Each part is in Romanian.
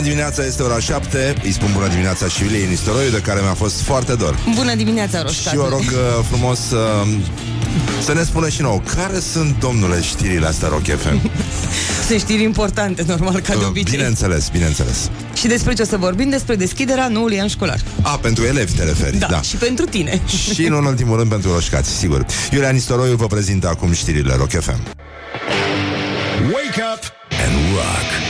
Bună dimineața, este ora 7 Îi spun bună dimineața și Iuliei Nistoroiu De care mi-a fost foarte dor Bună dimineața, Roșcat. Și eu rog uh, frumos uh, Să ne spună și nou Care sunt, domnule, știrile astea Rock FM? Sunt știri importante, normal, ca de Uh, obicei. Bineînțeles, bineînțeles Și despre ce o să vorbim? Despre deschiderea noului an școlar. A, pentru elevi te referi Da, da. și pentru tine. Și nu în ultimul rând pentru roșcați, sigur Iulia Nistoroiu vă prezintă acum știrile Rock FM Wake up and rock.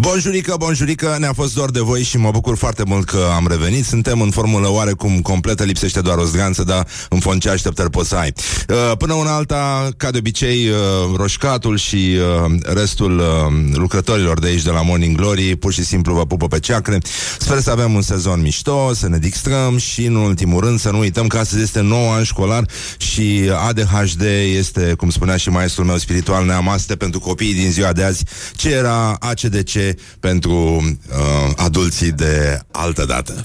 Bonjurică, bonjurică, ne-a fost dor de voi și mă bucur foarte mult că am revenit. Suntem în formulă oarecum completă, lipsește doar o zganță, dar în fond ce așteptări poți să ai. Uh, Până una alta, ca de obicei, uh, roșcatul și uh, restul uh, lucrătorilor de aici de la Morning Glory pur și simplu vă pupă pe ceacre. Sper să avem un sezon mișto, să ne distrăm și, în ultimul rând, să nu uităm că astăzi este 9 an școlar și ADHD este, cum spunea și maestrul meu spiritual, neamaste pentru copiii din ziua de azi, ce era ACDC pentru uh, adulții de altă dată.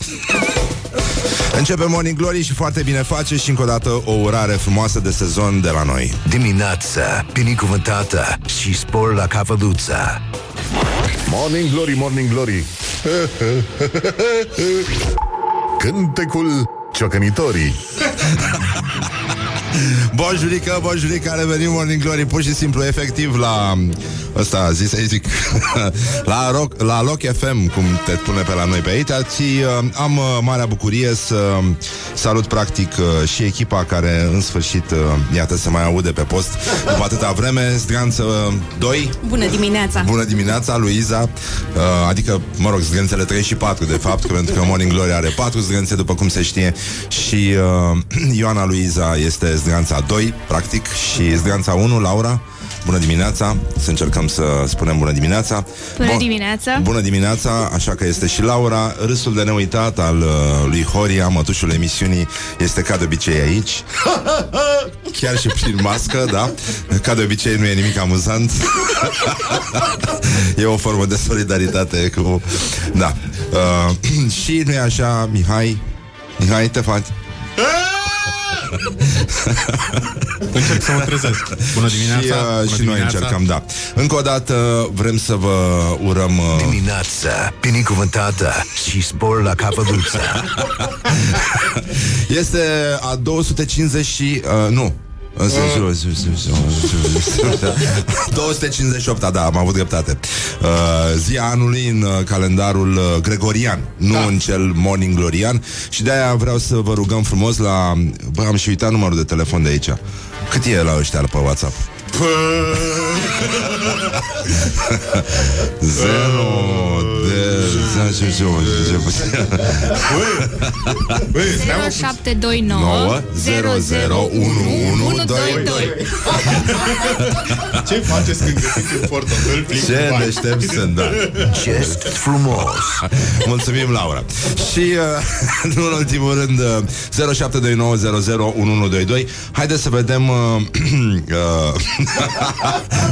Începe Morning Glory și foarte bine face și încă o dată o urare frumoasă de sezon de la noi. Dimineața binecuvântată și spor la cafeluță. Morning Glory, Morning Glory Cântecul ciocănitorii Bonjurică, bonjurică, a revenit Morning Glory Pur și simplu, efectiv, la Ăsta, zi să zic la, rock, la Lock FM Cum te pune pe la noi pe aici. Ți, uh, Am uh, marea bucurie să Salut practic uh, și echipa Care în sfârșit, uh, iată, se mai aude pe post După atâta vreme. Zdreanță 2 Bună dimineața! Bună dimineața, Luiza. Uh, Adică, mă rog, zdrențele 3 și 4 De fapt, că pentru că Morning Glory are 4 zdrențe După cum se știe Și uh, Ioana Luiza este zdreanța 2 Practic, și zdreanța 1, Laura Bună dimineața, să încercăm să spunem bună dimineața. Bună Bun- dimineața! Bună dimineața, așa că este și Laura. Râsul de neuitat al uh, lui Horia Mătușul emisiunii Este ca de obicei aici. Chiar și prin mască, da? Ca de obicei nu e nimic amuzant. E o formă de solidaritate cu... Da. Uh, Și nu e așa, Mihai? Mihai, te faci Încerc să mă trezesc. Bună dimineața! și, uh, bună și noi dimineața. încercăm, da Încă o dată vrem să vă urăm uh, Dimineața binecuvântată și spor la cafeluță. Este a 250 și... Uh, nu. 258, da, am avut dreptate. Uh, Zia anului în uh, calendarul uh, gregorian Nu da. în cel morning glorian. Și de-aia vreau să vă rugăm frumos la... Bă, am și uitat numărul de telefon de aici. Cât e la ăștia pe WhatsApp? Zero de... 0729 001122 Ce faceți când găsiți un portofel plin Ce cu bani? deștept sunt, da Gest frumos. Mulțumim, Laura. Și, uh, nu în ultimul rând, uh, 0729001122. Haideți să vedem uh, uh,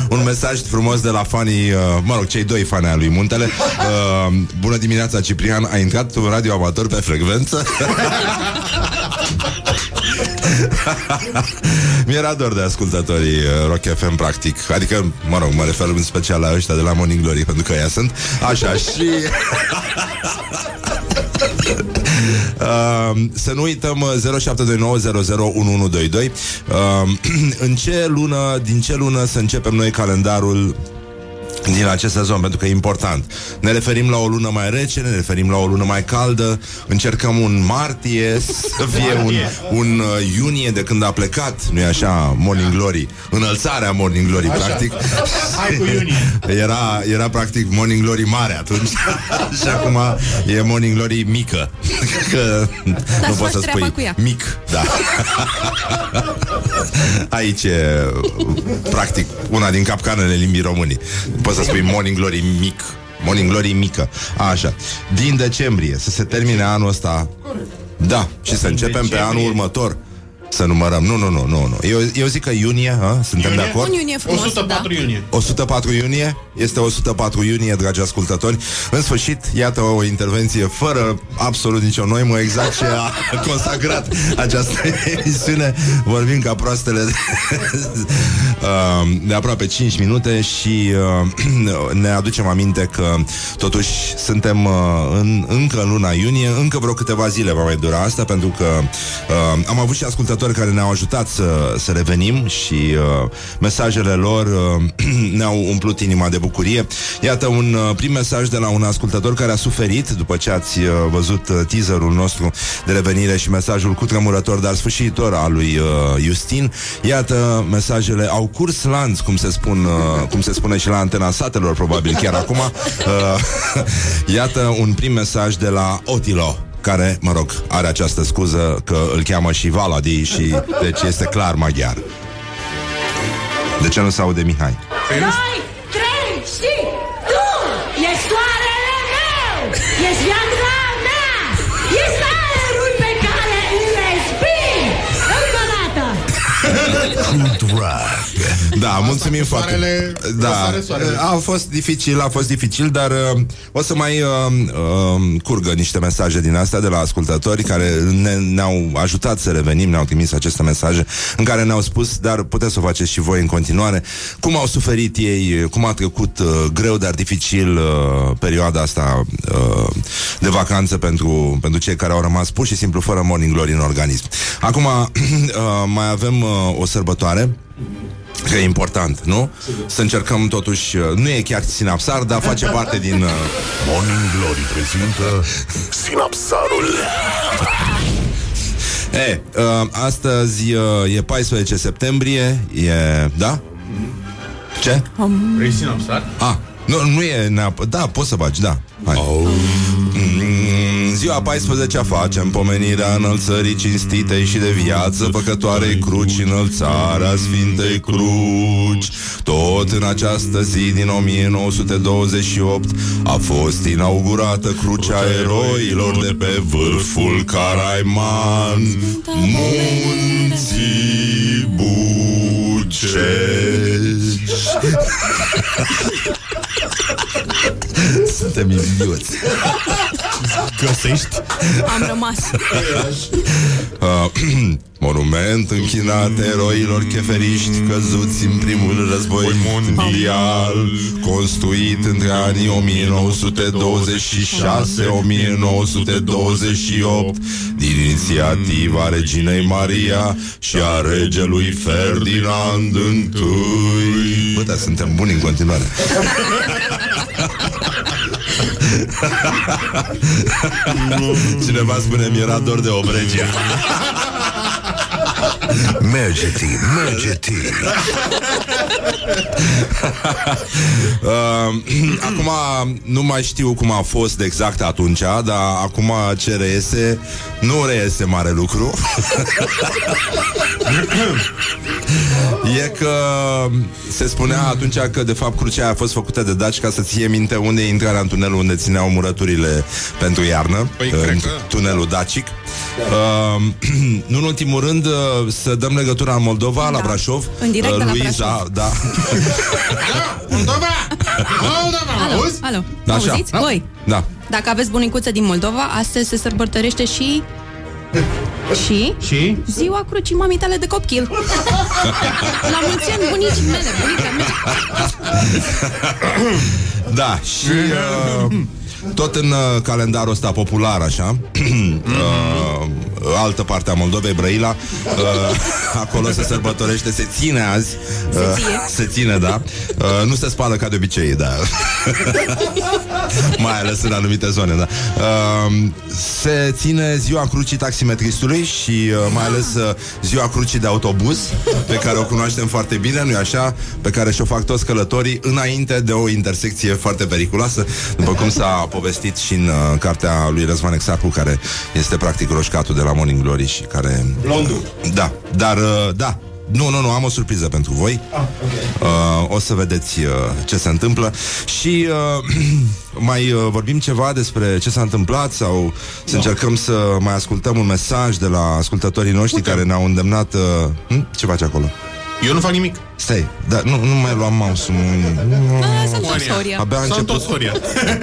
un mesaj frumos de la fanii, uh, mă rog, cei doi fani ai lui Muntele. Uh, bună dimineața, Ciprian. A intrat un radio amator pe frecvență? Mi-era dor de ascultătorii uh, Rock FM, practic. Adică, mă rog, mă refer în special la ăștia de la Morning Glory, pentru că ea sunt. Așa, și... Uh, să nu uităm uh, 0729001122 uh, În ce lună, din ce lună să începem noi calendarul din acest sezon, pentru că e important. Ne referim la o lună mai rece, ne referim la o lună mai caldă, încercăm un martie să fie un, un uh, iunie de când a plecat, nu-i așa, Morning Glory, înălțarea Morning Glory, așa. practic. Hai cu iunie. Era, era practic Morning Glory mare atunci și acum e Morning Glory mică. Că nu faci poți să treaba spui cu ea. mic, da. Aici e practic una din capcanele limbii români. Poți să spui Morning Glory mic. Morning Glory mică. Așa. Din decembrie să se termine anul ăsta. Da, și să începem pe decembrie. anul următor. Să numărăm. Nu, nu, nu, nu. nu. Eu, eu zic că iunie, ha? suntem Iunie? de acord? Un iunie frumos, 104 da. iunie. 104 iunie, este 104 iunie, dragi ascultători. În sfârșit, iată o intervenție fără absolut nicio noimă, exact ce a consacrat această emisiune. Vorbim ca proastele de, uh, de aproape 5 minute și uh, ne aducem aminte că totuși suntem uh, în, încă în luna iunie, încă vreo câteva zile va mai dura asta, pentru că uh, am avut și ascultători care ne-au ajutat să, să revenim și uh, mesajele lor uh, ne-au umplut inima de bucurie. Iată un uh, prim mesaj de la un ascultător care a suferit după ce ați uh, văzut uh, teaserul nostru de revenire și mesajul cutremurător, dar sfârșitor al lui uh, Justin. Iată, mesajele au curs lanț, cum se, spun, uh, cum se spune și la antena satelor, probabil chiar acum. Uh, iată un prim mesaj de la Otilo care, mă rog, are această scuză că îl cheamă și Valadi și deci este clar maghiar. De ce nu se aude Mihai? Doi, trei și Cu drag. Da, mulțumim cu foarte soarele, Da, o sare soarele. a fost dificil, a fost dificil, dar uh, o să mai uh, uh, curgă niște mesaje din astea de la ascultători care ne, ne-au ajutat să revenim, ne-au trimis aceste mesaje în care ne-au spus, dar puteți să o faceți și voi în continuare, cum au suferit ei, cum a trecut uh, greu, dar dificil uh, perioada asta uh, de vacanță pentru, pentru cei care au rămas pur și simplu fără morning glory în organism. Acum uh, mai avem uh, o sărbătoare Că e important, nu? Să încercăm totuși uh, Nu e chiar sinapsar, dar face parte din uh, Morning Glory prezintă Sinapsarul E, uh, astăzi uh, e 14 septembrie E, da? Ce? Vrei sinapsar? A, nu, nu e neapă Da, poți să faci, da Hai. Oh. Mm, ziua 14 facem pomenirea înălțării cinstitei și de viață păcătoarei cruci, înălțarea Sfintei Cruci. Tot în această zi din 1928 a fost inaugurată crucea eroilor de pe vârful Caraiman, munții Bucești. Suntem idioți. Găsești? Am rămas. Uh, monument închinat eroilor cheferiști căzuți în primul război mondial, construit între anii 1926-1928 din inițiativa reginei Maria și a regelui Ferdinand I. Bă, dar suntem buni în continuare. Cineva spune mi era dor de obregia. Ha! Merge-te, merge-te. Uh, acum nu mai știu cum a fost de exact atunci, dar acum ce reiese, nu reiese mare lucru. e că se spunea atunci că de fapt crucea a fost făcută de daci ca să ție minte unde e intrarea în tunelul unde țineau murăturile pentru iarnă, Păi, în cred că- tunelul dacic. Uh, nu în ultimul rând uh, să dăm legătura în Moldova, la Da. Brașov. În direct de la Luiza, Brașov. da. Moldova! Moldova, Alo, auzi? alo. Da, așa. Auziți? Voi, da. dacă aveți bunicuță din Moldova, astăzi se sărbătorește și... Și? Și? Ziua crucii mamii tale de copil. La mulți ani bunicii mele, bunica mea. Da, și uh, tot în uh, calendarul ăsta popular, așa, uh, altă parte a Moldovei, Brăila, uh, acolo se sărbătorește, se ține azi. Uh, Se ție. se ține, da. Uh, nu se spală ca de obicei, da. Mai ales în anumite zone, da. Uh, se ține ziua crucii taximetristului și uh, mai ales uh, ziua crucii de autobuz, pe care o cunoaștem foarte bine, nu-i așa? Pe care și-o fac toți călătorii înainte de o intersecție foarte periculoasă, după cum s-a povestit și în uh, cartea lui Răzvan Exarcu, care este practic roșcatul de la Morning Glory și care... Blondul. Da, dar uh, da, Nu, nu, nu, am o surpriză pentru voi. Ah, ok. Uh, o să vedeți uh, ce se întâmplă și uh, mai uh, vorbim ceva despre ce s-a întâmplat sau să încercăm să mai ascultăm un mesaj de la ascultătorii noștri care ne-au îndemnat... Uh, hm? Ce faci acolo? Eu nu fac nimic. Stai, da, nu, nu mai luam mouse-ul. Ah, Sunt o Soria. Abia a Sunt început, o Soria.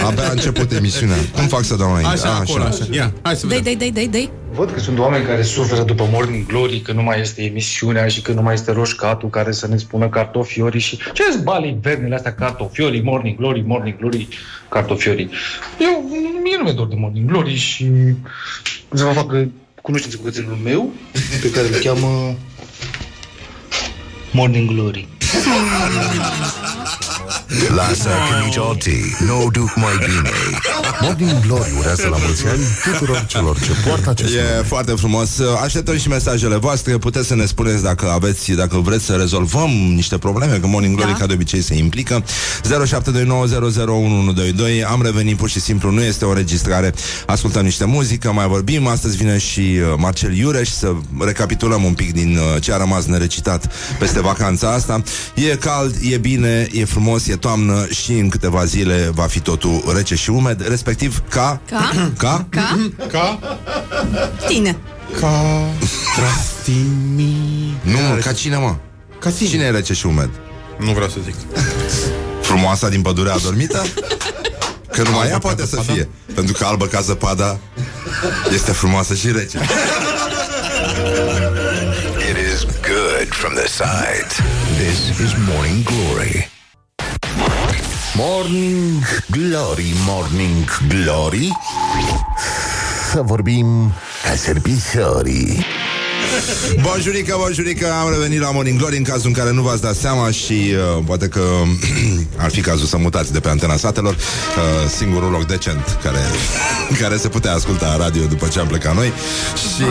abia a început emisiunea. Cum fac să dau înainte? Așa, acolo, așa. Ia, hai să Dai, vedem. dai, dai, dai, dai. Văd că sunt oameni care suferă după Morning Glory, că nu mai este emisiunea și că nu mai este roșcatul care să ne spună cartofiorii și ce sunt balii vernele astea, cartofiorii, Morning Glory, Morning Glory, cartofiorii. Eu, mie nu mi-e dor de Morning Glory și să vă facă cunoștință cu cățelul meu, pe care îl cheamă Morning Glory. Lasă că nici alții nu o duc mai bine. Morning Glory urează la mulți ani tuturor celor ce poartă acest nume. E foarte frumos. Așteptăm și mesajele voastre. Puteți să ne spuneți dacă aveți, dacă vreți să rezolvăm niște probleme, că Morning Glory Da. ca de obicei se implică. 0729001122. Am revenit pur și simplu, nu este o înregistrare. Ascultăm niște muzică, mai vorbim. Astăzi vine și uh, Marcel Iureș să recapitulăm un pic din uh, ce a rămas nerecitat peste vacanța asta. E cald, e bine, e frumos, e toamnă și în câteva zile va fi totul rece și umed, respectiv ca Ca? ca Ca? Ca, Tine. ca, trastimi. Nu, mă, ca cine, mă? Ca tine. Cine e rece și umed? Nu vreau să zic. Frumoasa din pădurea adormită? Că numai Albă ea ca poate să zăpada? fie Pentru că albă ca zăpada Este frumoasă și rece It is good from the sides. This is Morning Glory. Morning Glory, Morning Glory. Să vorbim ca servitorii. Bonjurică, bonjurică Am revenit la Morning Glory În cazul în care nu v-ați dat seama Și uh, poate că ar fi cazul să mutați de pe antena satelor uh, Singurul loc decent Care, care se putea asculta radio După ce am plecat noi Și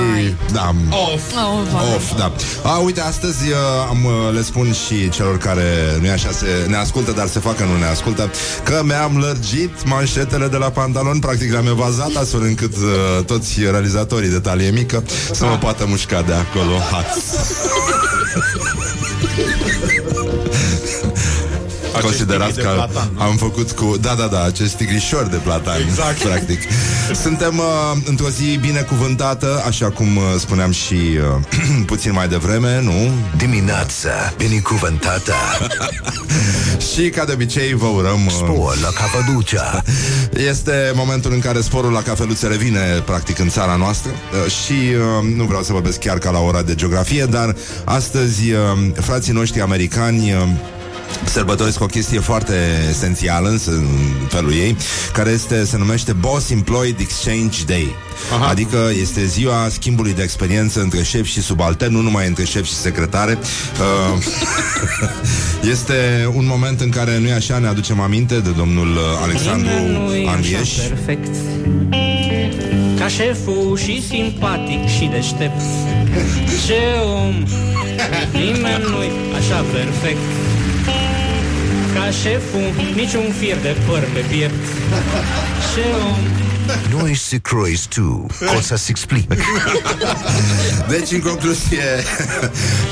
da, am, Off. Oh, vai. Of, da. A, uite, astăzi uh, am, uh, le spun și celor care nu e așa, se, ne ascultă, dar se fac că nu ne ascultă, că mi-am lărgit manșetele de la pantalon, practic le-am evazat astfel încât uh, toți realizatorii de talie mică să mă poată mușca de acolo. Hați. Considerați tigri de că platan, nu? am făcut cu... Da, da, da, acest tigrișor de platan Exact Practic Suntem uh, într-o zi binecuvântată Așa cum uh, spuneam și uh, puțin mai devreme, nu? Dimineața binecuvântată. Și ca de obicei vă urăm uh, Spor la Capaducea. Este momentul în care sporul la cafeluțe revine practic în țara noastră uh, și uh, nu vreau să vorbesc chiar ca la ora de geografie, dar astăzi uh, frații noștri americani uh, sărbătoresc o chestie foarte esențială în în felul ei, care este, se numește Boss Employed Exchange Day. Aha. Adică este ziua schimbului de experiență între șef și subaltern, nu numai între șef și secretare. Uh, este un moment în care, nu-i așa, ne aducem aminte de domnul uh, Alexandru Andrieș. perfect Ca șeful și simpatic și deștept Ce om Nimeni nu-i așa perfect Ca șeful Niciun fir de păr pe piept Ce om Noi se croiți tu, o să-ți explic. Deci, în concluzie,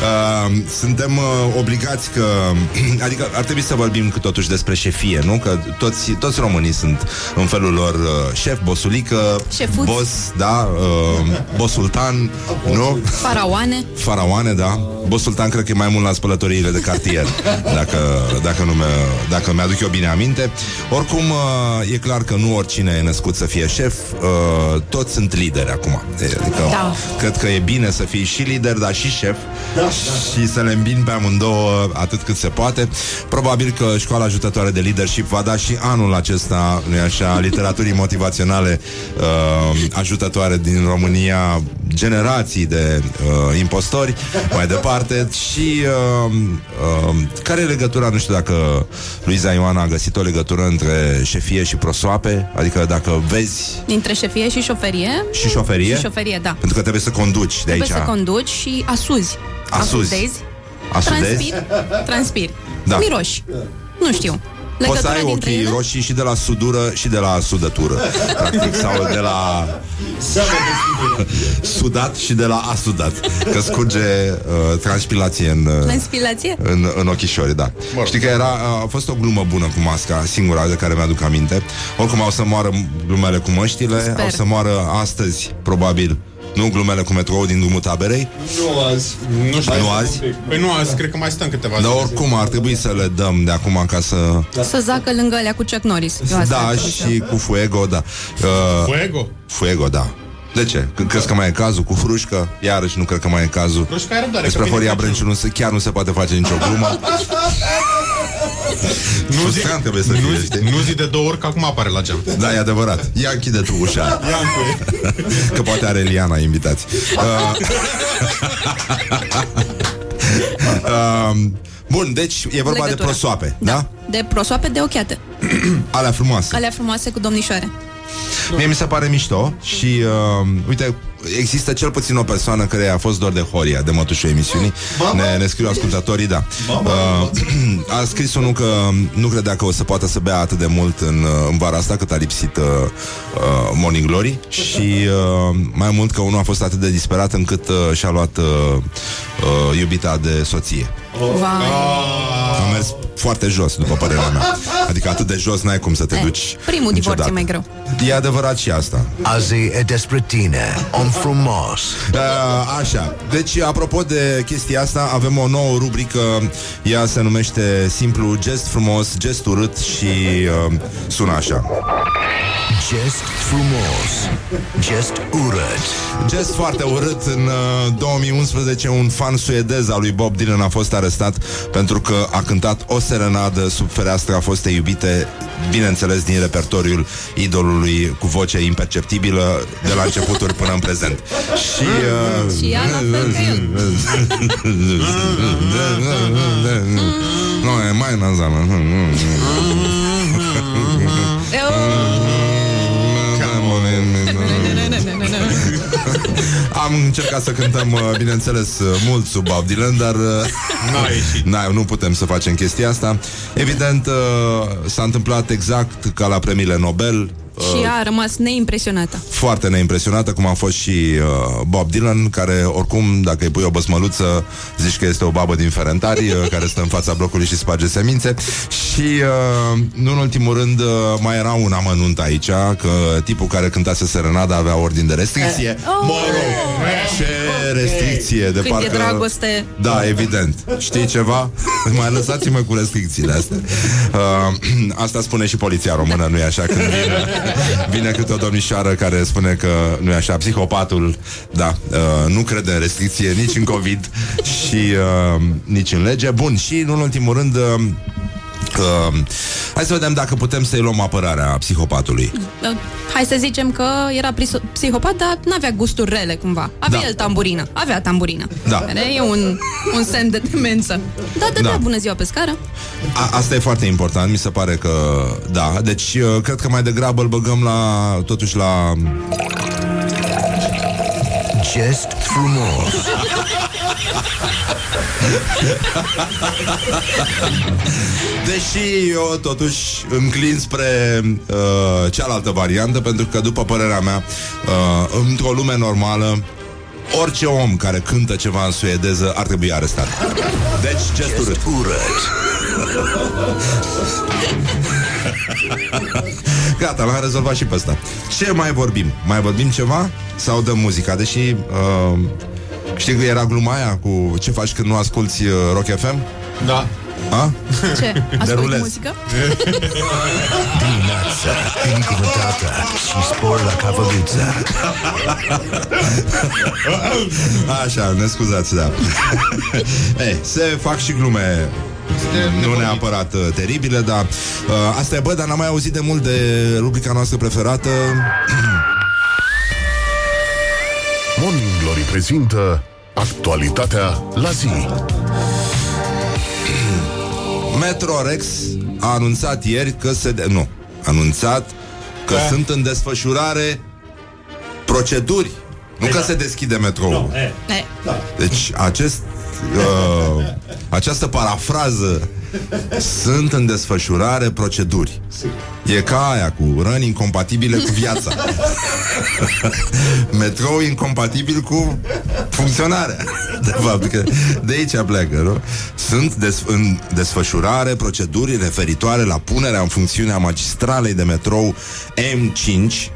uh, suntem uh, obligați că... Adică ar trebui să vorbim cu totuși despre șefie, nu? Că toți, toți românii sunt în felul lor uh, șef, bosulică, Șefuț. boss, da, uh, bosultan, nu? Faraoane. Faraoane, da. Bosultan cred că e mai mult la spălătoriile de cartier, dacă, dacă, nu mi dacă mi-aduc eu bine aminte. Oricum, uh, e clar că nu oricine e născut să fie șef, uh, toți sunt lideri acum. Adică, Da. cred că e bine să fii și lider, dar și șef da, și să le îmbin pe amândouă atât cât se poate. Probabil că școala ajutătoare de leadership va da și anul acesta, nu așa, literaturii motivaționale uh, ajutătoare din România, generații de uh, impostori mai departe și uh, uh, care e legătura, nu știu dacă Luiza Ioana a găsit o legătură între șefie și prosoape, adică dacă vezi Dintre șefie și șoferie. și șoferie, Și șoferie, da. pentru că trebuie să conduci de Trebuie aici. să conduci și asuzi. Asuzi. Asudezi. Asudezi? Transpiri. Transpiri. Da. Miroși. Nu știu. Poți să Legătura ai dintre ochii ele? roșii și de la sudură și de la sudătură Practic, sau de la sudat și de la asudat Că scurge uh, transpilație în, uh, La inspirație? în, în ochișori, da. Știi că era, a fost o glumă bună cu masca, singura de care mi-aduc aminte. Oricum au să moară glumele cu măștile, Sper. au să moară astăzi, probabil, nu glumele cu metrou din drumul taberei, Nu azi. Nu știu. Nu azi? Păi nu azi, cred că mai stăm câteva dar zile. oricum ar trebui să le dăm de acum ca să... Să zacă lângă alea cu Chuck Norris. Eu asta Da, ar trebui să- și cu Fuego, da. Uh, Fuego. Fuego, da. De ce? Că crezi că mai e cazul cu frușcă? Iarăși nu cred că mai e cazul. Frușca e răbdare, Despre că vine Horia Crăciunul. Brânciu nu se, chiar nu se poate face nicio glumă. Nu zi, Frustrant trebuie să nu, fie, zi, știi? nu zi de două ori, că acum apare la geam. Da, e adevărat. Ia închide tu ușa. Ia Că poate are Eliana invitați. Uh, uh, bun, deci e vorba de Legătura. prosoape, da? De prosoape de ochiate. Alea frumoase. Alea frumoase cu domnișoare. Mie mi se pare mișto și, uh, uite, există cel puțin o persoană care a fost dor de Horia, de mătușul emisiunii. Ne, ne scriu ascultătorii, da. Uh, a scris unul că nu credea că o să poată să bea atât de mult în, uh, în vara asta cât a lipsit uh, uh, Morning Glory și uh, mai mult că unul a fost atât de disperat încât uh, și-a luat uh, uh, iubita de soție. Vai. A mers foarte jos, după părerea mea. Adică atât de jos n-ai cum să te Eh, duci primul divorț e niciodată. mai greu. E adevărat și asta. Azi e despre tine, om frumos. Uh, așa, deci apropo de chestia asta Avem o nouă rubrică Ea se numește simplu Gest frumos, gest urât Și uh, sună așa Gest frumos. Gest urât. Gest foarte urât În uh, 2011 un fan suedez al lui Bob Dylan a fost arestat Pentru că a cântat o serenadă Sub fereastra fostei iubite Bineînțeles din repertoriul idolului Cu voce imperceptibilă De la începuturi până în prezent Și uh, Și ea la fel ca el. Nu, e mai nazală. Am încercat să cântăm, uh, bineînțeles, uh, mult sub Bob Dylan, dar uh, N-a ieșit. na, nu putem să facem chestia asta. Evident, uh, s-a întâmplat exact ca la premiile Nobel. Uh, Și ea a rămas neimpresionată. foarte neimpresionată, cum a fost și uh, Bob Dylan, care oricum, dacă îi pui o băsmăluță, zici că este o babă din Ferentari, uh, care stă în fața blocului și sparge semințe. Și, uh, nu în ultimul rând, uh, mai era un amănunt aici, că tipul care cântase serenada avea ordin de restricție. Mă rog, ce restricție, de Când parcă... e dragoste, Da, evident. Știi ceva? Mai lăsați-mă cu restricțiile astea. Uh, asta spune și poliția română, nu-i așa? Când vine, vine câte o domnișoară care spune că nu-i așa, psihopatul, da, uh, nu crede în restricție nici în COVID și uh, nici în lege. Bun, și în ultimul rând... Uh, Uh, hai să vedem dacă putem să-i luăm apărarea psihopatului. uh, hai să zicem că era priso- psihopat, dar n-avea gusturi rele cumva. Avea Da. el tamburină. Avea tamburină. Da. Care e un, un semn de demență. Da, da, Da. da, bună ziua pe scară. A, asta e foarte important, mi se pare că da. Deci uh, cred că mai degrabă îl băgăm la totuși la Gest frumos. Deși eu totuși înclin spre uh, cealaltă variantă Pentru că după părerea mea uh, Într-o lume normală Orice om care cântă ceva în suedeză Ar trebui arestat Deci gest urât Urât. Gata, l-am rezolvat și pe ăsta Ce mai vorbim? Mai vorbim ceva? Sau dăm muzica? Deși uh, Știi că era gluma aia cu ce faci când nu asculti uh, Rock FM? Da. A? Ce? Ascult Derulez. muzică? Dimineața, binecuvântată și spor la cavăluță. Așa, ne scuzați, da Ei, se fac și glume nu neapărat uh, teribile, dar uh, asta e, bă, dar n-am mai auzit de mult de rubrica noastră preferată. prezintă actualitatea la zi. Metrorex a anunțat ieri că se... De- nu, a anunțat că Da. sunt în desfășurare proceduri. Nu că se deschide metroul. E, Deci acest, uh, această parafrază Sunt în desfășurare proceduri. E ca aia cu răni incompatibile cu viața. Metrou incompatibil cu funcționarea. De fapt, că de aici pleacă, nu? Sunt des- în desfășurare proceduri referitoare la punerea în funcțiune a magistralei de metrou M5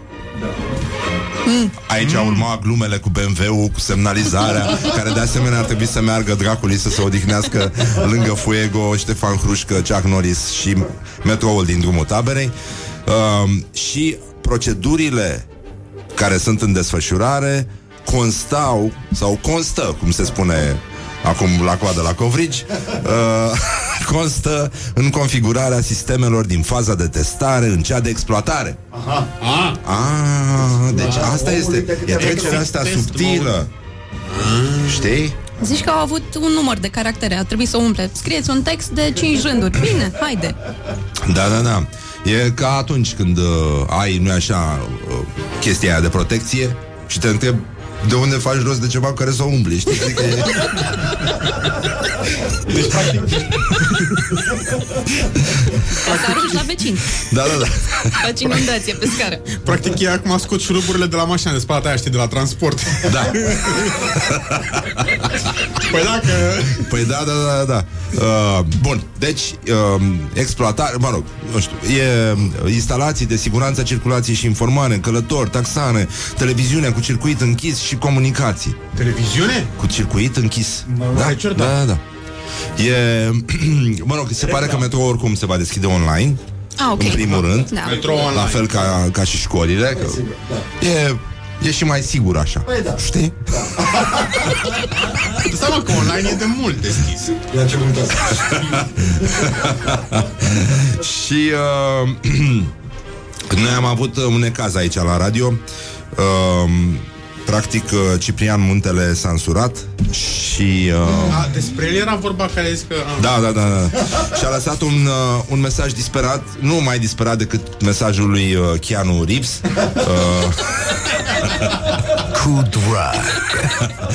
Aici mm. urma glumele cu BMW-ul, cu semnalizarea, care de asemenea ar trebui să meargă dracului să se odihnească lângă Fuego, Ștefan Hrușcă, Chuck Norris și metroul din drumul taberei. Uh, și procedurile care sunt în desfășurare constau, sau constă, cum se spune acum la coadă la covrigi, uh, constă în configurarea sistemelor din faza de testare în cea de exploatare. Aha. Ah, ah deci asta este, e trecerea asta subtilă. Știi? Zici că au avut un număr de caractere, a trebuit să umple. Scrieți un text de 5 rânduri. Bine, haide. Da, da, da. E ca atunci când uh, ai, nu așa, uh, chestia aia de protecție și te întreb de unde faci rost de ceva cu care să o umbli, știi? Adică e... Deci, practic, Ca să arunci la vecin. Da, da, da. Faci inundație pe scară. practic e acum scot șuruburile de la mașina de spate aia, știi, de la transport. Da. Păi dacă... Păi da, da, da, da. Uh, bun, deci uh, exploatare, mă rog, nu știu, e uh, instalații de siguranță, circulație și informare, călători, taxane, televiziune cu circuit închis și comunicații. Televiziune? Cu circuit închis. Da, Fecior, da, da. da, da. E, mă rog, se pare că metrou oricum se va deschide online, Ah, ok. în primul rând. Da. Metro online. La fel ca, ca și școlile că e, e și mai sigur așa păi da. Știi? Dă seama că online e de mult deschis. Și uh, Noi am avut uh, un necaz aici la radio uh, Practic uh, Ciprian Muntele s-a însurat Și uh, A, despre el era vorba care a zis că... A, Da, da, da, da. Și a lăsat un, uh, un mesaj disperat Nu mai disperat decât mesajul lui uh, Keanu Reeves uh, Cu drag.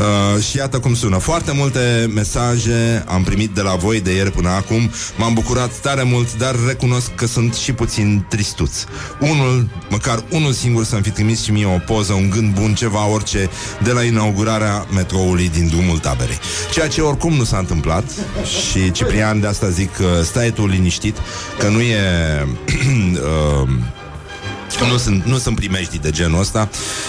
Uh, și iată cum sună. Foarte multe mesaje am primit de la voi de ieri până acum. M-am bucurat tare mult, dar recunosc că sunt și puțin tristuț. Unul, măcar unul singur să-mi fi trimis și mie o poză, un gând bun, ceva, orice, de la inaugurarea metroului din drumul taberei. Ceea ce oricum nu s-a întâmplat și Ciprian de asta zic, uh, stai tu liniștit, că nu e... uh, nu sunt, nu sunt primejdii de genul ăsta.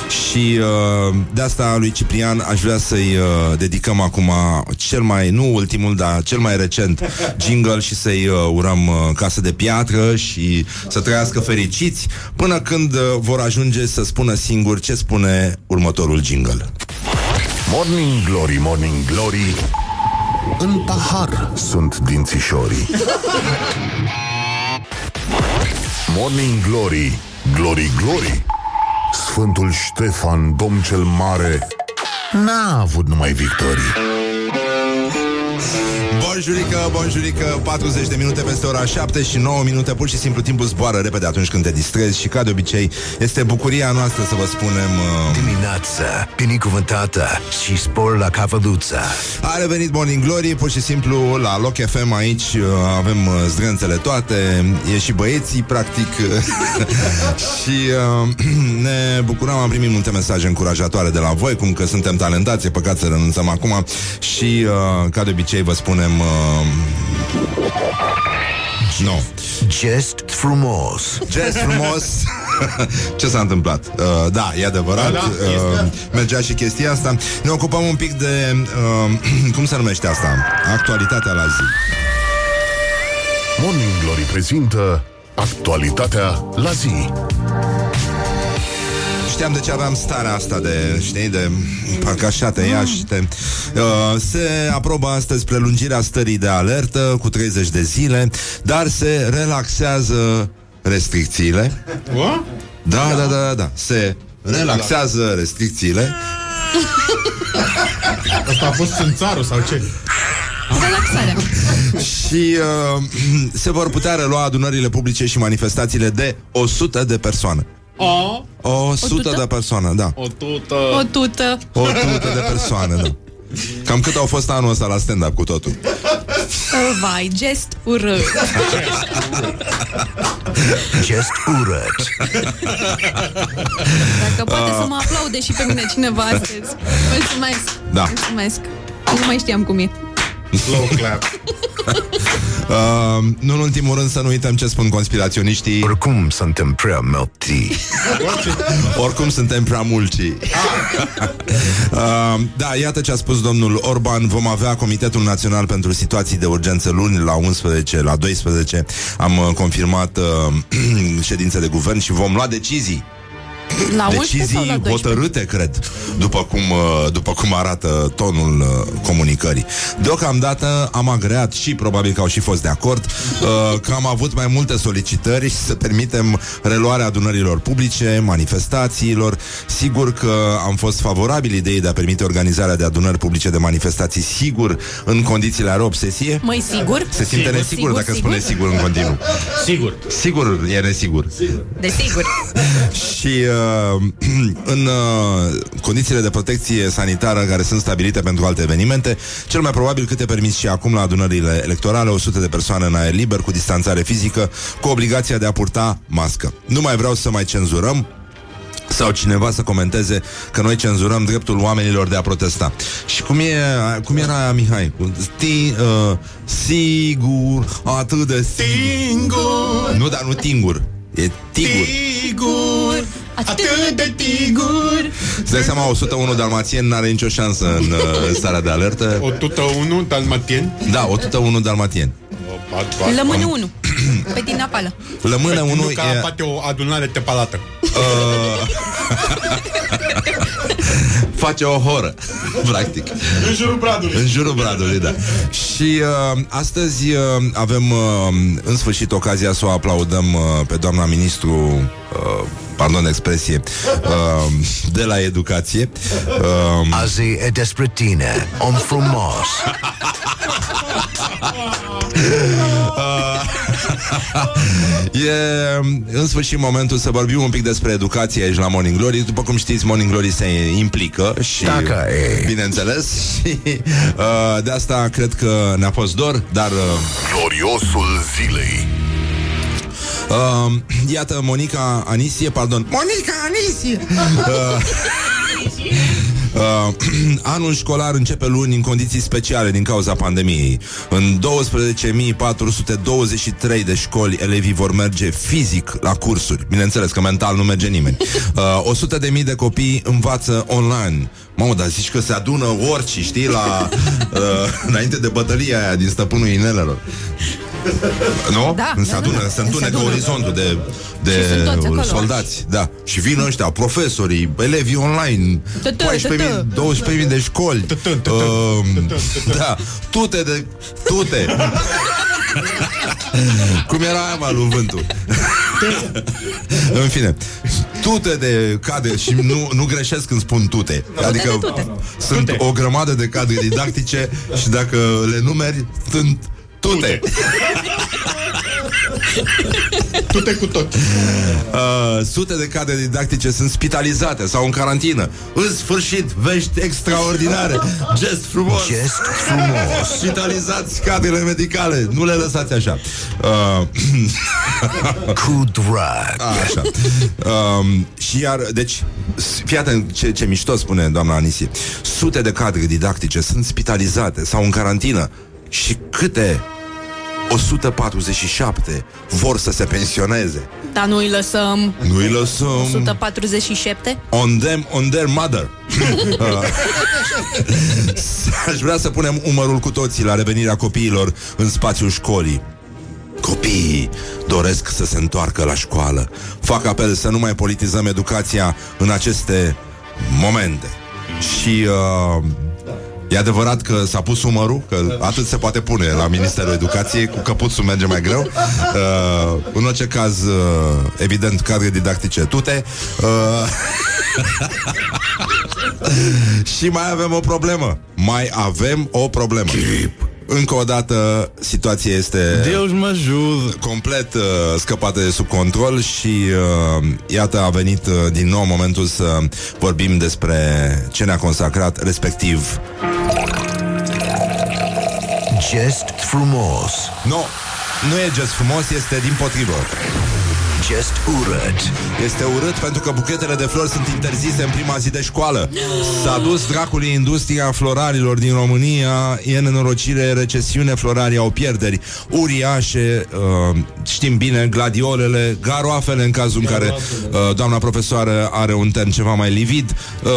Și uh, de asta lui Ciprian aș vrea să-i uh, dedicăm acum Cel mai, nu ultimul, dar cel mai recent Jingle și să-i uh, urăm uh, casă de piatră Și să trăiască fericiți Până când uh, vor ajunge să spună singur Ce spune următorul jingle. Morning Glory, Morning Glory. În pahar. Sunt dințișorii. Morning Glory, Glory, Glory. Sfântul Ștefan, domn cel mare N-a avut numai victorii Bonjurică, bonjurică 40 de minute peste ora 7 și 9 minute. Pur și simplu timpul zboară repede atunci când te distrezi Și ca de obicei este bucuria noastră să vă spunem uh, Dimineața, binecuvântată și spor la cavaluța A revenit Morning Glory, pur și simplu la Loc FM aici uh, avem uh, zdrânțele toate, e și băieții practic și uh, ne bucurăm, am primit multe mesaje încurajatoare de la voi, cum că suntem talentați, e păcat să renunțăm acum și uh, ca de obicei vă spunem uh, nu. Gest frumos Gest frumos Ce s-a întâmplat? Uh, da, e adevărat Da, da, uh, este. Mergea și chestia asta Ne ocupăm un pic de uh, Cum se numește asta? Actualitatea la zi Morning Glory prezintă Actualitatea la zi Știam de ce aveam starea asta de, știi, de parcă așa te ia și te... Uh, se aprobă astăzi prelungirea stării de alertă cu 30 de zile, dar se relaxează restricțiile. What? Da, da, da, da, da. Se relaxează restricțiile. Asta a fost țânțarul sau ce? Relaxarea. Și uh, se vor putea relua adunările publice și manifestațiile de 100 de persoane. O, 100 tută? de persoane, da. o tută. O tută. 100 de persoane, da. Cam cât au fost anul ăsta la stand-up cu totul? Vai, gest urât. Gest urât. Dacă poate Ah. să mă aplaude și pe mine cineva astăzi. Mulțumesc. Da. Mulțumesc. Nu mai știam cum e. Slow clap. Uh, nu în ultimul rând să nu uităm ce spun conspiraționiștii. Oricum suntem prea multi. Oricum suntem prea mulți. uh, da, iată ce a spus domnul Orban. Vom avea Comitetul Național pentru Situații de Urgență luni la 11, la 12. Am uh, confirmat uh, ședințe de guvern și vom lua decizii. La 11 sau la Decizii 12? hotărâte, cred, după cum, uh, după cum arată tonul uh, comunicării. Deocamdată am agreat și probabil că au și fost de acord uh, că am avut mai multe solicitări și să permitem reluarea adunărilor publice, manifestațiilor. Sigur că am fost favorabil ideii de a permite organizarea de adunări publice de manifestații, sigur, în condițiile are obsesie. Măi, sigur? Se simte Sigur, nesigur sigur, dacă sigur? spune sigur în continuu. Sigur. Sigur e nesigur. Desigur. Și uh, în uh, condițiile de protecție sanitară care sunt stabilite pentru alte evenimente, cel mai probabil câte permis și acum la adunările electorale, 100 de persoane în aer liber, cu distanțare fizică, cu obligația de a purta mască. Nu mai vreau să mai cenzurăm sau cineva să comenteze că noi cenzurăm dreptul oamenilor de a protesta. Și cum, e, cum era aia, Mihai? Cu Sti, uh, sigur, atât de singur. Nu, dar nu tingur. E tigur. Tigur. Atât de tigur. Îți dai seama, 101 dalmațieni n-are nicio șansă în, uh, în starea de alertă. 101 dalmatien. Da, 101 dalmatieni. Lămână 1. Pe din apală. Lămână Nu 1 ca e... poate o adunare tepalată. Uh, face o horă, practic. În jurul bradului. În jurul bradului, da. Și uh, astăzi uh, avem uh, în sfârșit ocazia să o aplaudăm uh, pe doamna ministru uh, pardon expresie uh, de la educație uh, Azi e despre tine, om frumos. E în sfârșit momentul să vorbim un pic despre educație aici la Morning Glory. După cum știți, Morning Glory se implică și, Dacă e. bineînțeles, și uh, de asta cred că ne-a fost dor, dar uh, Gloriosul zilei. uh, iată Monica Anisie, pardon, Monica Anisie! Uh, Uh, anul școlar începe luni în condiții speciale din cauza pandemiei. În 12.423 de școli elevii vor merge fizic la cursuri. Bineînțeles că mental nu merge nimeni. Uh, 100.000 de copii învață online. Mamă, dar zici că se adună orice, știi, la, uh, înainte de bătălia aia din stăpânul inelelor. Nu? Da, se da, adună, da, da. se întunecă Se adună. orizontul de, de Și sunt toți acolo. soldați. Da. Și vin ăștia, profesorii, elevii online, Tătă, 14.000, 12.000 de școli. Um, Da, tute de... Tute. Cum era aia, mă, lui vântul? În fine, tute de cadre și nu, nu greșesc când spun tute. Adică de tute. sunt Tute. o grămadă de cadre didactice și dacă le numeri, sunt tute. Tu-te cu tot. Uh, sute de cadre didactice sunt spitalizate sau în carantină. În sfârșit, vești extraordinare. Gest frumos. Gest frumos. Spitalizați cadrele medicale. Nu le lăsați așa. Uh, Cu drag. Așa. Um, și iar, deci, s- fii atent ce, ce mișto spune doamna Anisie. Sute de cadre didactice sunt spitalizate sau în carantină. Și câte 147 vor să se pensioneze. Dar nu îi lăsăm Nu-i lăsăm 147? on them, on their mother. Uh, Aș vrea să punem umărul cu toții la revenirea copiilor în spațiul școlii. Copiii doresc să se întoarcă la școală. Fac apel să nu mai politizăm educația în aceste momente. Și uh, e adevărat că s-a pus umărul, că atât se poate pune la Ministerul Educației, cu căpuțul merge mai greu. Uh, în orice caz, uh, evident, cadre didactice tute. Uh, și mai avem o problemă. Mai avem o problemă. Încă o dată, situația este Deus mă ajude. complet uh, scăpată de sub control și uh, iată a venit uh, din nou momentul să vorbim despre ce ne-a consacrat, respectiv Gest frumos Nu, nu e gest frumos, este din potrivă. Gest urât Este urât pentru că buchetele de flori sunt interzise în prima zi de școală. S-a dus dracului industria florarilor din România, e nenorocire, recesiune, florarii au pierderi uriașe, uh, știm bine, gladiolele, garoafele în cazul în care uh, doamna profesoară are un ten ceva mai livid. Uh,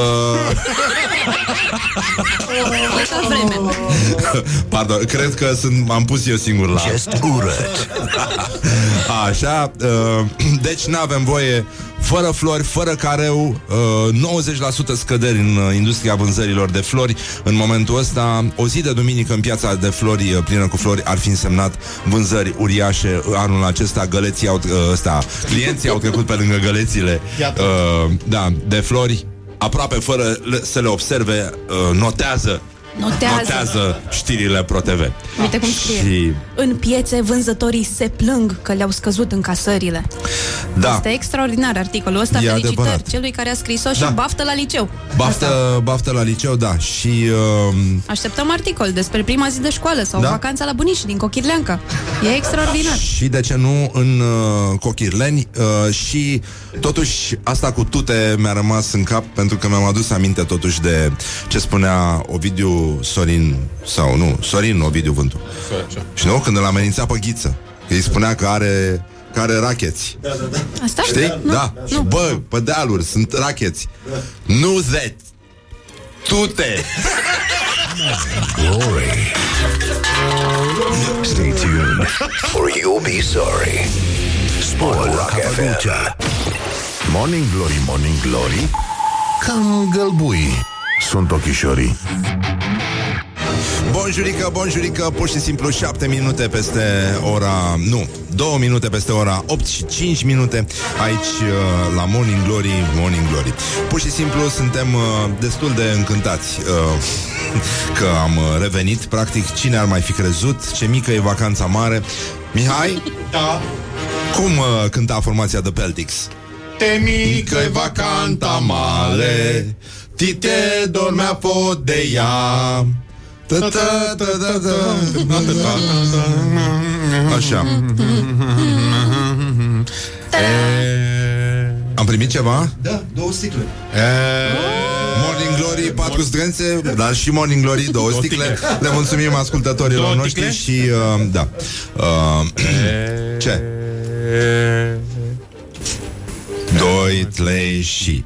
Așa vreme. pardon, cred că sunt, am pus eu singur la Gest urât Așa, uh, deci nu avem voie fără flori, fără careu, uh, 90% scăderi în uh, industria vânzărilor de flori. În momentul ăsta, o zi de duminică în piața de flori uh, plină cu flori ar fi însemnat vânzări uriașe. Anul acesta găleții au, uh, ăsta, clienții au trecut pe lângă gălețile uh, da, de flori aproape fără le- să le observe, uh, notează Notează. notează știrile ProTV. Uite cum scrie. Și În piețe, vânzătorii se plâng că le-au scăzut încasările. da, Este extraordinar articolul ăsta. E Felicitări adevărat. celui care a scris-o și Da. baftă la liceu. Asta. baftă, baftă la liceu, da. Și uh, Așteptăm articol despre prima zi de școală sau Da. vacanța la bunici din Cochirleanca. E extraordinar. Și de ce nu în uh, Cochirleni uh, Și totuși asta cu tute Mi-a rămas în cap pentru că mi-am adus aminte Totuși de ce spunea Ovidiu Sorin Sau nu, Sorin Ovidiu Vântu. Și nu, când îl amenința pe ghiță Că îi spunea că are că are racheți. Asta? Știi? Nu. Da. Și Nu. bă, pe dealuri sunt racheți. Nu zet. Tute. Glory. Stay tuned Or you'll be sorry. Sport Rock FM Morning Glory, Morning Glory. Cam gălbui Sunt ochișorii Bonjurică, bonjurică, pur și simplu 7 minute peste ora, nu, 2 minute peste ora 8 și 5 minute aici uh, la Morning Glory, Morning Glory. Pur și simplu suntem uh, destul de încântați uh, că am uh, revenit. Practic, cine ar mai fi crezut? Ce mică e vacanța mare. Mihai, Da. cum uh, cânta formația de Peltics? Te mică Că-i vacanta male Tite dormea pot de ea Ta, ta, ta, ta, ta, ta, ta, ta. Așa Am primit ceva? Da, două sticle. Morning Glory, patru zdrențe Dar și Morning Glory, două sticle Le mulțumim ascultătorilor Două noștri sticle? Și, uh, da uh, Ce? Doi, trei și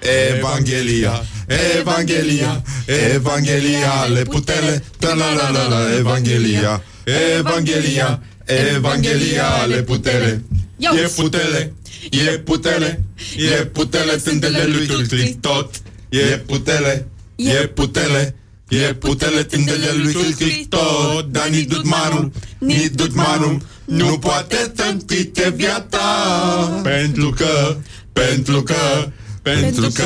Evanghelia, Evanghelia, Evanghelia, le putele, ta la la la la, Evanghelia, Evanghelia, Evanghelia, le putele, Ia e uzi. putele, e putele, e putele, tântele lui Tulclic tot, e putele, e putele, e putele, tântele lui Tulclic tot, dar ni dutmanul, ni dutmanul, nu poate tămtite viața, pentru că, pentru că, pentru că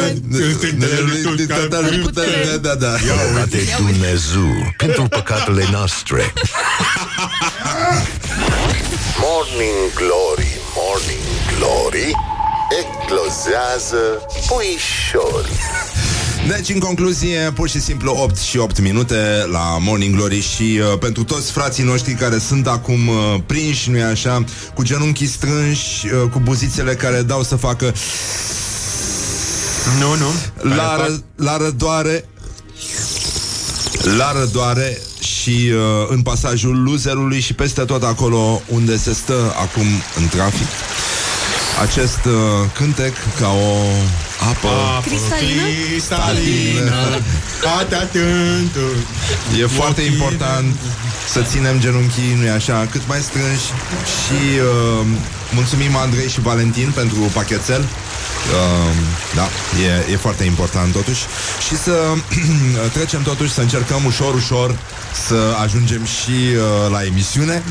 tântele lui Tulclic tot, da, da, Iau de Dumnezeu Pentru păcatele noastre. Morning Glory, Morning Glory Eclozează puișori. Deci, în concluzie, pur și simplu 8 și 8 minute la Morning Glory și uh, pentru toți frații noștri care sunt acum uh, prinși, nu-i așa, cu genunchii strânși, uh, cu buzițele care dau să facă Nu, nu. la, ră, la rădoare, la rădoare și uh, în pasajul loserului și peste tot acolo unde se stă acum în trafic. Acest uh, cântec ca o apă Cristalină? Cristalină. Ate atentul. E foarte important să ținem genunchii, nu așa, cât mai strânși și uh, mulțumim Andrei și Valentin pentru pachetel. Uh, da, e, e foarte important totuși și să trecem totuși să încercăm ușor, ușor să ajungem și uh, la emisiune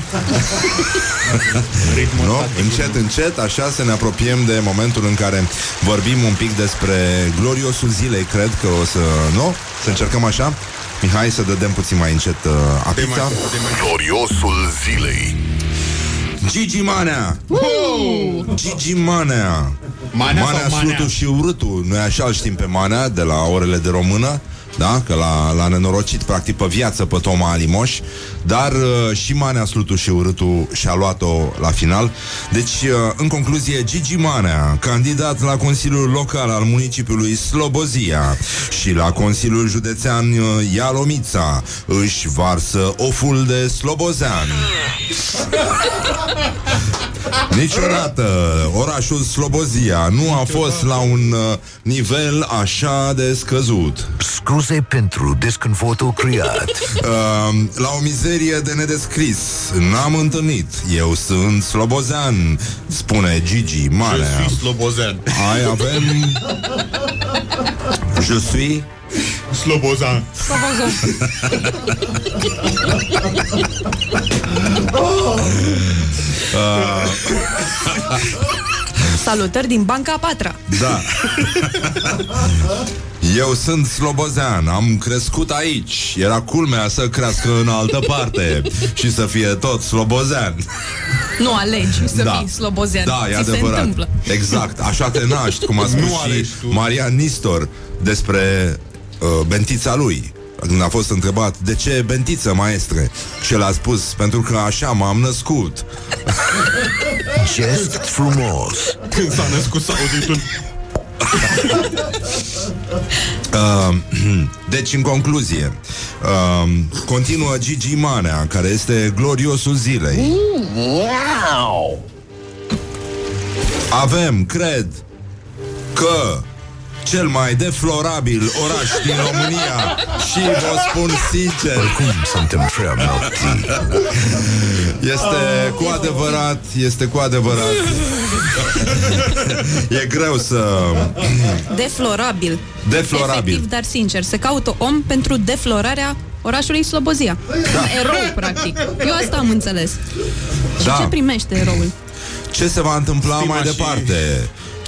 nu? Încet, încet, așa să ne apropiem de momentul în care vorbim un pic despre gloriosul zilei, cred că o să, nu? Să încercăm așa? Mihai, să dădem puțin mai încet uh, apița. Gloriosul zilei Gigi Manea! Gigi Manea! Manea sau Manea Manea? Slutu și Urâtu, noi așa îl știm pe Manea, de la orele de română. Da? Că l-a, l-a nenorocit practic pe viață pe Toma Alimoș, dar uh, și Manea Slutu și Urâtu și-a luat-o la final. Deci, uh, în concluzie, Gigi Manea, candidat la Consiliul Local al municipiului Slobozia și la Consiliul Județean uh, Ialomița, își varsă oful de slobozean. Niciodată orașul Slobozia nu a fost la un uh, nivel așa de scăzut. Scuze pentru disconfortul creat. Uh, la o mizerie de nedescris N-am întâlnit Eu sunt slobozean Spune Gigi Marea Je suis slobozean. Hai avem Je suis Slobozan. Salutări din Banca a Patra. Da Eu sunt slobozean Am crescut aici Era culmea să crească în altă parte Și să fie tot slobozean Nu alegi să fii slobozean. Da, e Ți se adevărat. întâmplă. Exact, așa te naști, cum a spus Nu și alegi tu. Marian Nistor despre uh, bentița lui. Când a fost întrebat de ce bentiță, maestre? Și el a spus, pentru că așa m-am născut. Gest frumos. Când s-a născut s-a auzit un... Uh, deci, în concluzie, uh, continuă Gigi Manea, care este gloriosul zilei. Avem, cred, că cel mai deflorabil oraș din România și vă spun sincer Oricum suntem prea mulți. este cu adevărat este cu adevărat e greu să Deflorabil. Deflorabil. Efectiv, dar sincer, se caută om pentru deflorarea orașului Slobozia. Da. Erou, practic. Eu asta am înțeles. Și Da. ce primește eroul? ce se va întâmpla Stima mai și- departe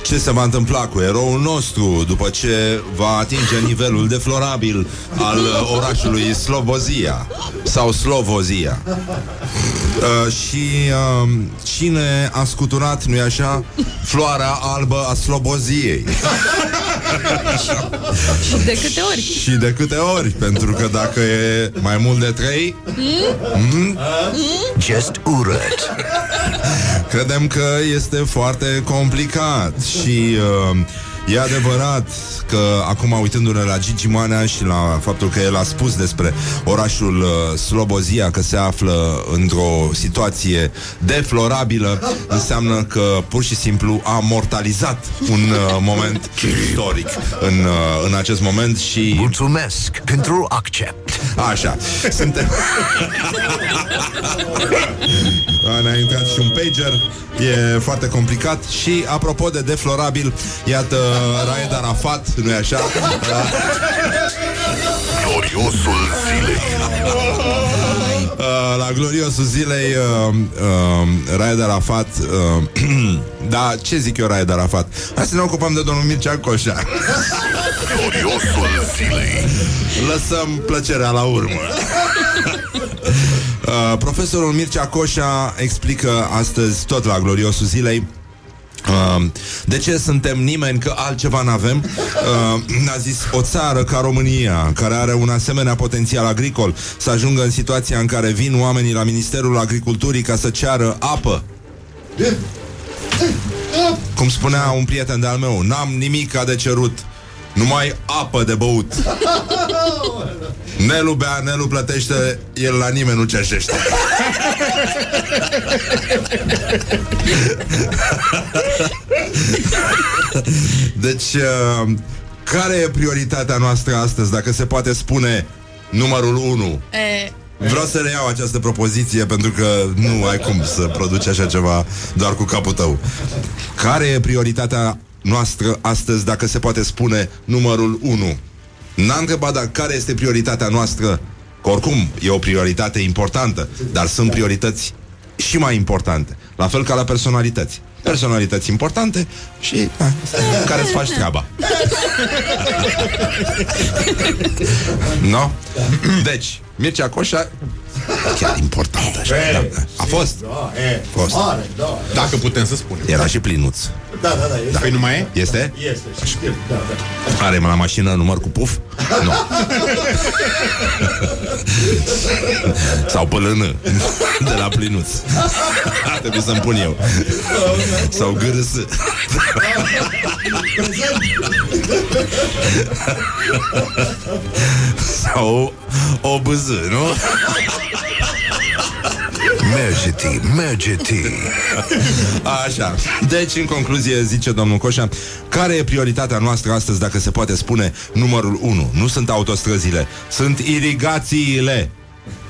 ce se va întâmpla cu eroul nostru după ce va atinge nivelul deflorabil al uh, orașului Slobozia sau Slovozia. Uh, și uh, cine a scuturat, nu-i așa, floarea albă a Sloboziei? Și de câte ori? și de câte ori? Pentru că dacă e mai mult de trei, Just urât. Credem că este foarte complicat și uh, e adevărat că acum uitându-ne la Gigi Manea și la faptul că el a spus despre orașul uh, Slobozia că se află într-o situație deflorabilă, înseamnă că pur și simplu a mortalizat un uh, moment istoric în, uh, în acest moment și Mulțumesc pentru accept. Așa, suntem A, Ne-a intrat și un pager E foarte complicat Și apropo de deflorabil Iată Raed Arafat, nu-i așa? Gloriosul zilei. Uh, la gloriosul zilei uh, uh, Raed Arafat uh, Da, ce zic eu Raed Arafat? Hai să ne ocupăm de domnul Mircea Coșa Gloriosul zilei. Lăsăm plăcerea la urmă uh, Profesorul Mircea Coșa explică astăzi tot la gloriosul zilei Uh, de ce suntem nimeni că altceva n-avem? Uh, a zis o țară ca România, care are un asemenea potențial agricol, să ajungă în situația în care vin oamenii la Ministerul Agriculturii ca să ceară apă. Cum spunea un prieten de-al meu, n-am nimic de cerut, numai apă de băut. Nelu bea, Nelu plătește, el la nimeni nu cerșește. Deci, uh, care e prioritatea noastră astăzi, dacă se poate spune numărul 1? E, Vreau să reiau această propoziție pentru că nu ai cum să produci așa ceva doar cu capul tău. Care e prioritatea noastră astăzi, dacă se poate spune numărul 1? N-am întrebat dar care este prioritatea noastră, că oricum e o prioritate importantă, dar sunt priorități și mai importante, la fel ca la personalități. Personalități importante și a, care îți faci treaba. No? Deci, Mircea Coșa Chiar important așa da, da. A fost? Da, e. Fost. Mare, da. Dacă putem să spunem. Era și plinuț Da, da, da. Este. Păi nu mai e? Este? Este. Și știu. Da, da. Are la mașină număr cu puf? Nu. Sau pălână De la plinuț Trebuie să-mi pun eu Sau gârâs Sau o bâză, nu? Mergeti, mergeti. Așa. Deci, în concluzie, zice domnul Coșa, care e prioritatea noastră astăzi, dacă se poate spune, numărul 1? Nu sunt autostrăzile, sunt irigațiile.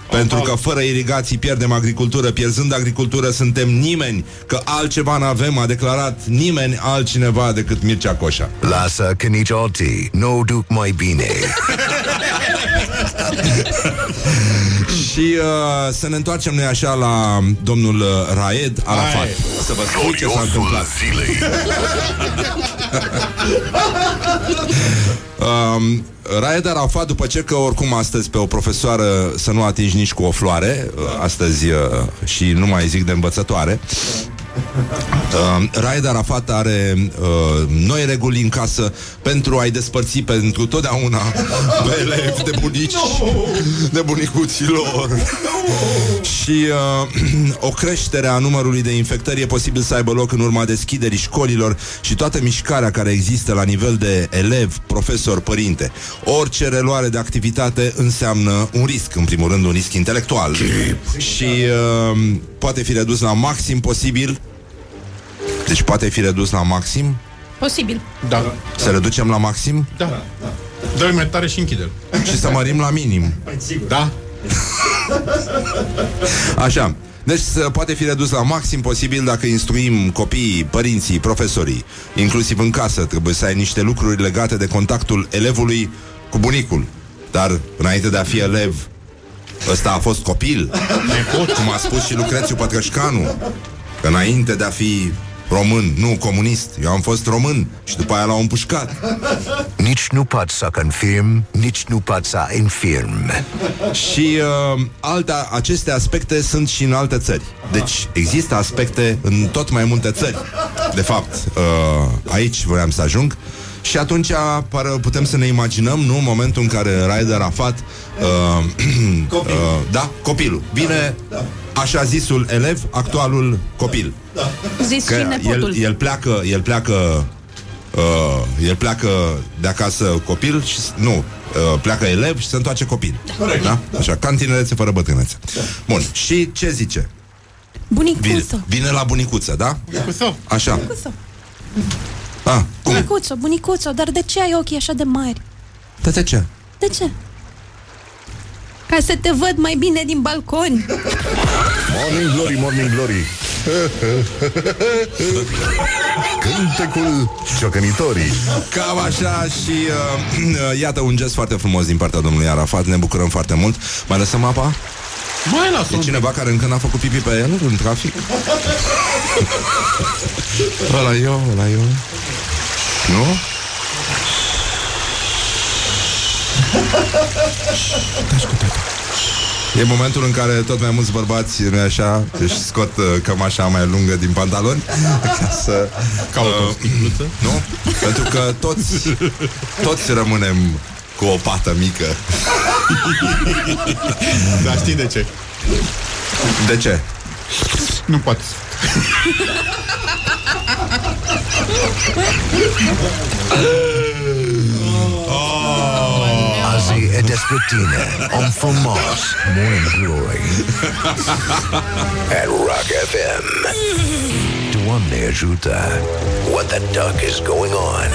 Pentru că fără irigații pierdem agricultură, pierzând agricultură suntem nimeni, că altceva n-avem, a declarat nimeni altcineva decât Mircea Coșa. Lasă că nici alții nu o duc mai bine. Și uh, să ne întoarcem noi așa la domnul uh, Raed Arafat. Hai. Să vă spun ce s-a Gloriosul întâmplat. zilei. Um, Raed Arafat, după ce că oricum astăzi pe o profesoară să nu atingi nici cu o floare, uh, astăzi uh, și nu mai zic de învățătoare, Uh, Raed Arafat are uh, noi reguli în casă pentru a-i despărți pentru totdeauna pe elevi de bunici, de bunicuților. Și uh, o creștere a numărului de infectări e posibil să aibă loc în urma deschiderii școlilor și toată mișcarea care există la nivel de elev, profesor, părinte. Orice reluare de activitate înseamnă un risc, în primul rând un risc intelectual. Și uh, poate fi redus la maxim posibil deci poate fi redus la maxim? Posibil. Da. Să reducem la maxim? Da. Dă-i mai tare și închide Și să mărim la minim. Da? Așa. Deci să poate fi redus la maxim posibil dacă instruim copiii, părinții, profesorii, inclusiv în casă. Trebuie să ai niște lucruri legate de contactul elevului cu bunicul. Dar înainte de a fi elev, ăsta a fost copil. Cum a spus și Lucrețiu Pătrășcanu. Că înainte de a fi român, nu comunist, eu am fost român și după aia l-au împușcat. Nici nu pot să confirm, nici nu pot să infirm. Și uh, alte, aceste aspecte sunt și în alte țări. Deci există aspecte în tot mai multe țări. De fapt, uh, aici voiam să ajung. Și atunci pară, putem să ne imaginăm, nu, momentul în care Raed Arafat uh, uh, Da, copilul Vine așa zisul elev, actualul copil Zis Că și nepotul. el, el pleacă, el pleacă uh, el pleacă de acasă copil și s- nu, uh, pleacă elev și se întoarce copil. Da? Așa, ca în tinerețe fără bătrânețe. Bun, și ce zice? Vine, Bunicuță. vine la bunicuță, da? Cu sau? Așa. Bunicuță. Ah, cum? Bunicuță, bunicuță, dar de ce ai ochii așa de mari? Da, de ce? De ce? Ca să te văd mai bine din balcon. Morning glory, morning glory. Cântecul ciocănitorii. Cam așa și uh, iată un gest foarte frumos din partea domnului Arafat, ne bucurăm foarte mult. Mai lăsăm apa? Mai lasă E cineva care încă n-a făcut pipi pe el în trafic? ăla eu, ăla eu. Nu? Taci cu tata. E momentul în care tot mai mulți bărbați, nu așa, își scot uh, cămașa mai lungă din pantaloni ca să... Caută uh, Nu? Pentru că toți, toți rămânem cu o pată mică. Dar știi de ce? De ce? Nu poate. Oh. Azi e despre tine, om frumos, morning glory. At Rock FM. Doamne ajută. What the duck is going on?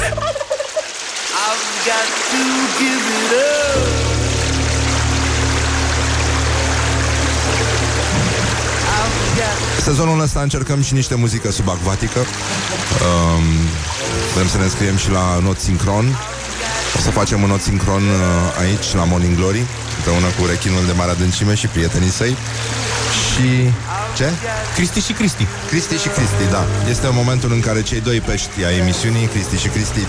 I've got to give it up. Sezonul ăsta încercăm și niște muzică subacvatică. Um, Vrem să ne scriem și la not sincron. O să facem un not sincron uh, aici, la Morning Glory Împreună cu rechinul de mare adâncime și prietenii săi. Și... Ce? Cristi și Cristi. Cristi și Cristi, da. Este momentul în care cei doi pești ai emisiunii Cristi și Cristi uh,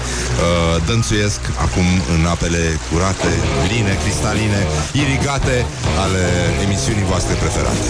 Dănțuiesc acum în apele curate Line, cristaline, irigate Ale emisiunii voastre preferate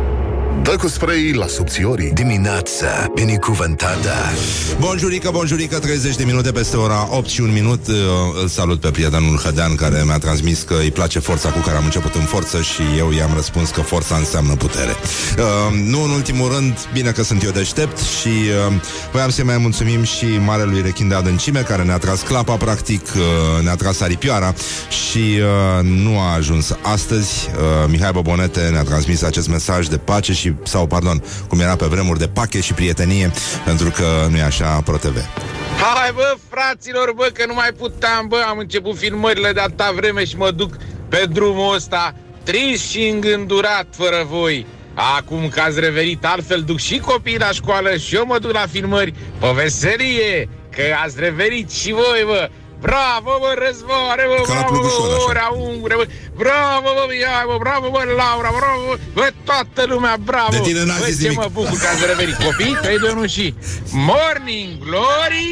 Dă cu spray la subțiorii. Dimineața binecuvântată. Bonjurică, bonjurică, 30 de minute peste ora 8 și un minut. Uh, Îl salut pe prietenul Hădean care mi-a transmis că îi place forța cu care am început în forță și eu i-am răspuns că forța înseamnă putere. Uh, nu în ultimul rând, bine că sunt eu deștept și uh, voiam să mai mulțumim și marelui rechin de adâncime care ne-a tras clapa, practic, uh, ne-a tras aripioara și uh, nu a ajuns astăzi. Uh, Mihai Bobonete ne-a transmis acest mesaj de pace și, sau, pardon, cum era pe vremuri de pache și prietenie, pentru că nu e așa ProTV. Hai bă, fraților, bă, că nu mai puteam, bă, am început filmările de atâta vreme și mă duc pe drumul ăsta, trist și îngândurat fără voi. Acum că ați revenit, altfel duc și copiii la școală și eu mă duc la filmări pe veselie, că ați revenit și voi, bă. Bravo, bă, răzvoare, bă, Ca la bravo, Plugușor, bă, așa. ora ungure, bă, bravo, bă, ia, bă, bravo, bă, Laura, bravo, bă, bă, toată lumea, bravo. De tine n-a bă, zis ce nimic. mă bucur că ați revenit. Copii, 3, 2, 1 și Morning Glory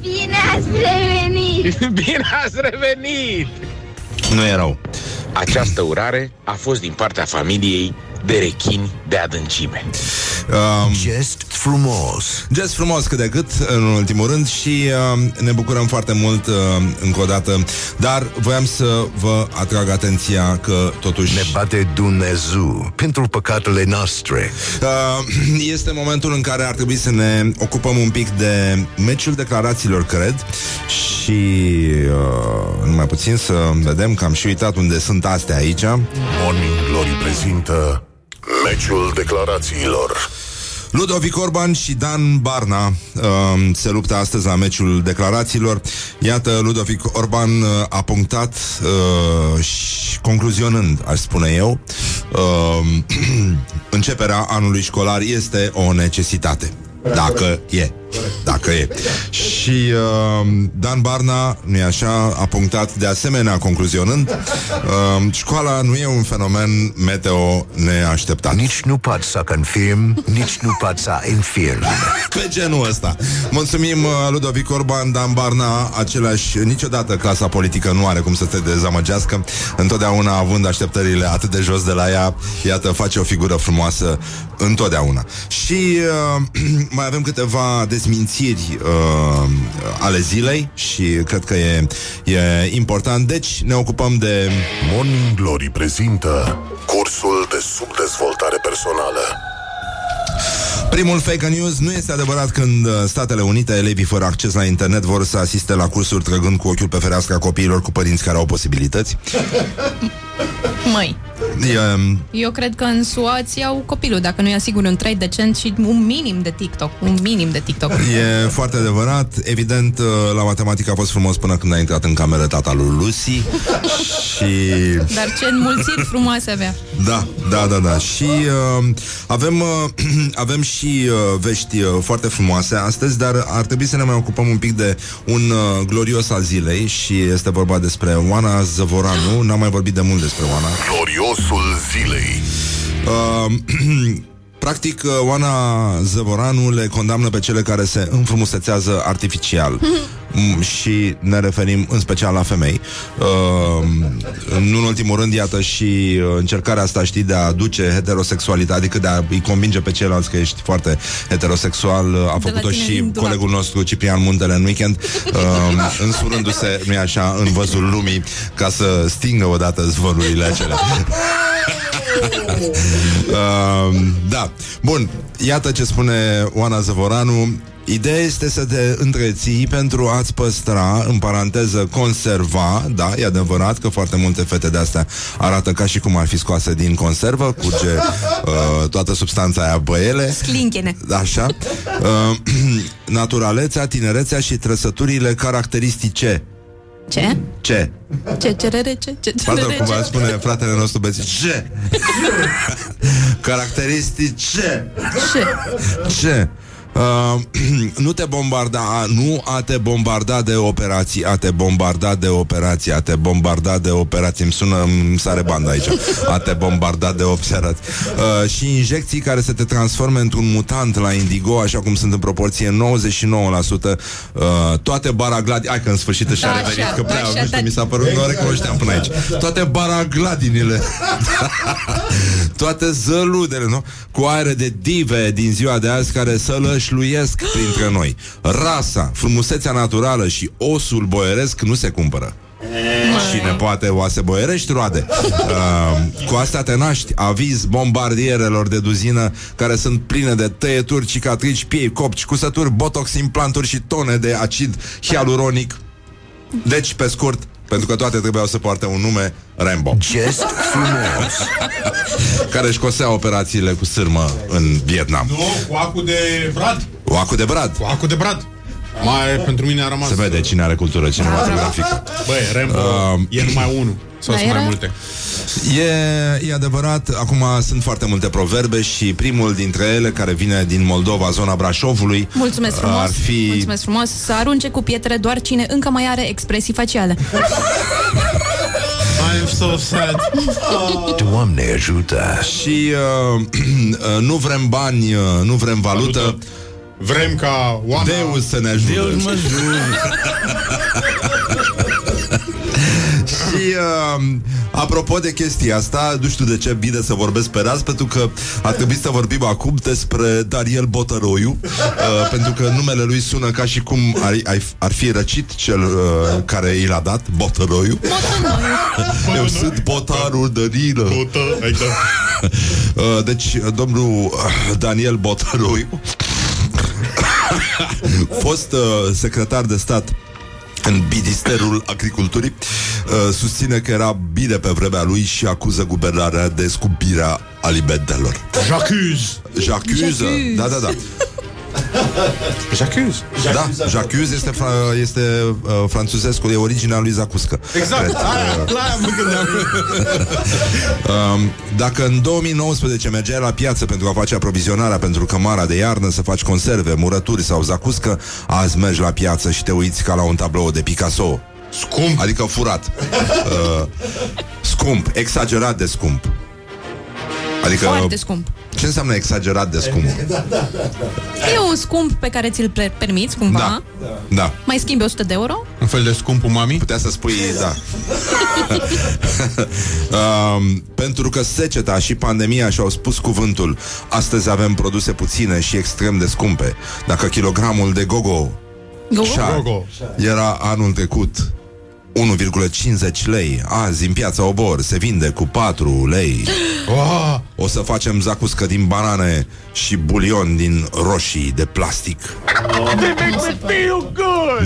Bine ați revenit! Bine ați revenit! Nu e rău. Această urare a fost din partea familiei de rechini de adâncime. Um, Gest frumos. Gest frumos cât de cât, în ultimul rând, și uh, ne bucurăm foarte mult uh, încă o dată, dar voiam să vă atrag atenția că totuși... Ne bate Dumnezeu pentru păcatele noastre. Uh, este momentul în care ar trebui să ne ocupăm un pic de meciul declarațiilor, cred, și uh, numai puțin să vedem că am și uitat unde sunt astea aici. Morning Glory prezintă Meciul declarațiilor. Ludovic Orban și Dan Barna uh, se luptă astăzi la meciul declarațiilor. Iată, Ludovic Orban uh, a punctat uh, și concluzionând, aș spune eu, uh, începerea anului școlar este o necesitate. Dacă e. Dacă e. Și uh, Dan Barna, nu e așa, a punctat de asemenea concluzionând uh, școala nu e un fenomen meteo neașteptat. Nici nu pot să confirm, nici nu pot să infirm. Pe genul ăsta. Mulțumim uh, Ludovic Orban, Dan Barna, același, niciodată clasa politică nu are cum să te dezamăgească, întotdeauna având așteptările atât de jos de la ea, iată, face o figură frumoasă întotdeauna. Și uh, mai avem câteva dezmințiri uh, ale zilei și cred că e, e important. Deci ne ocupăm de... Morning Glory prezintă Cursul de subdezvoltare personală. Primul fake news nu este adevărat când uh, Statele Unite, elevii fără acces la internet vor să asiste la cursuri trăgând cu ochiul pe fereastra copiilor cu părinți care au posibilități. Măi, E, um, eu cred că în SUA îți iau copilul dacă nu-i asigur un trai decent și un minim de TikTok. Un minim de TikTok. E foarte adevărat. Evident, uh, la matematică a fost frumos până când a intrat în cameră tata lui Lucy și... Dar ce înmulțiri frumoase avea. Da, da, da, da. Și uh, avem, uh, avem și uh, vești uh, foarte frumoase astăzi, dar ar trebui să ne mai ocupăm un pic de un uh, glorios al zilei și este vorba despre Oana Zăvoranu. N-am mai vorbit de mult despre Oana. Gloriosul zilei. Uh, Practic, uh, Oana Zăvoranu le condamnă pe cele care se înfrumusețează artificial Mm, și ne referim în special la femei. Uh, nu în ultimul rând, iată și uh, încercarea asta, știi, de a aduce heterosexualitate, adică de a îi convinge pe ceilalți că ești foarte heterosexual. Uh, A la făcut-o tine și din dulap. colegul nostru Ciprian Muntele în weekend, uh, însurându-se, nu așa, în văzul lumii ca să stingă odată zvălurile acelea. Uh, da. Bun, iată ce spune Oana Zăvoranu. Ideea este să te întreții pentru a-ți păstra, în paranteză, conserva, da, e adevărat că foarte multe fete de astea arată ca și cum ar fi scoase din conservă, curge uh, toată substanța aia băiele. Schlinchene. Așa. Uh, naturalețea, tinerețea și trăsăturile caracteristice. Ce? Ce? Ce cerere? Ce? Ce Pardon, cerere? cum va Ce? spune fratele nostru Beți. Ce? Caracteristice. Ce? Ce? Uh, nu te bombarda, nu a te bombarda de operații, a te bombarda de operații, a te bombarda de operații. Îmi sună, îmi sare banda aici. A te bombarda de operații. Uh, și injecții care să te transforme într-un mutant la Indigo, așa cum sunt în proporție 99%. Uh, toate baragladi... Hai că în sfârșit și-a Așa, revenit, că prea, așa, nu știu, da. mi s-a părut, nu o recunoșteam până aici. Toate baragladinile toate zăludele, nu? Cu aere de dive din ziua de azi care să lășluiesc printre noi. Rasa, frumusețea naturală și osul boieresc nu se cumpără. Cine poate oase boierești roade uh, Cu asta te naști Aviz bombardierelor de duzină Care sunt pline de tăieturi, cicatrici Piei copci, cusături, botox, implanturi Și tone de acid hialuronic Deci, pe scurt pentru că toate trebuiau să poarte un nume Rambo Gest frumos Care își cosea operațiile cu sârmă în Vietnam Nu, cu acul de brad. Oacu de brad Cu acul de brad. Mai pentru mine a rămas... Se vede cine are cultură cinematografică Băi, Rambo Uh, e numai unul. Sau Da, sunt mai era? multe. E, e adevărat, acum sunt foarte multe proverbe și primul dintre ele, care vine din Moldova, zona Brașovului, Mulțumesc frumos. ar fi... Mulțumesc frumos. Să arunce cu pietre doar cine încă mai are expresii faciale. I'm so sad. Doamne ajută Și uh, uh, nu vrem bani, uh, nu vrem valută, Valută. Vrem ca oameni... Deus să ne ajute. Deus mă Și uh, apropo de chestia asta, nu știu de ce bine să vorbesc pe raz, pentru că ar trebui să vorbim acum despre Daniel Botăroiu, uh, pentru că numele lui sună ca și cum ar, ar, ar fi răcit cel uh, care i l-a dat, Botăroiu. Eu sunt botarul Danilă. Botă, ai da. Uh, deci, domnul uh, Daniel Botăroiu, fost uh, secretar de stat în Ministerul Agriculturii, uh, susține că era bine pe vremea lui și acuză guvernarea de scumpirea alimentelor. J'accuse. J'accuse. Da, da, da. J'accuse. Da, J'accuse este, fra- este uh, franțuzescul, e originea lui Zacuscă. Exact. Cred. Aia, la aia mă gândeam. Um, dacă în 2019 mergeai la piață pentru a face aprovizionarea pentru cămara de iarnă, să faci conserve, murături sau zacuscă, azi mergi la piață și te uiți ca la un tablou de Picasso. Scump. Adică furat. Uh, scump, exagerat de scump. Adică, Foarte scump. Ce înseamnă exagerat de scump? E un scump pe care ți-l pre- permiți cumva. Da. Da. Mai schimbi 100 de euro? Un fel de scumpul mami? Putea să spui, da. um, pentru că seceta și pandemia și-au spus cuvântul, astăzi avem produse puține și extrem de scumpe. Dacă kilogramul de gogo Go? șar Gogo. era anul trecut 1,50 lei, azi în piața Obor se vinde cu 4 lei. Oh, O să facem zacuscă din banane și bulion din roșii de plastic.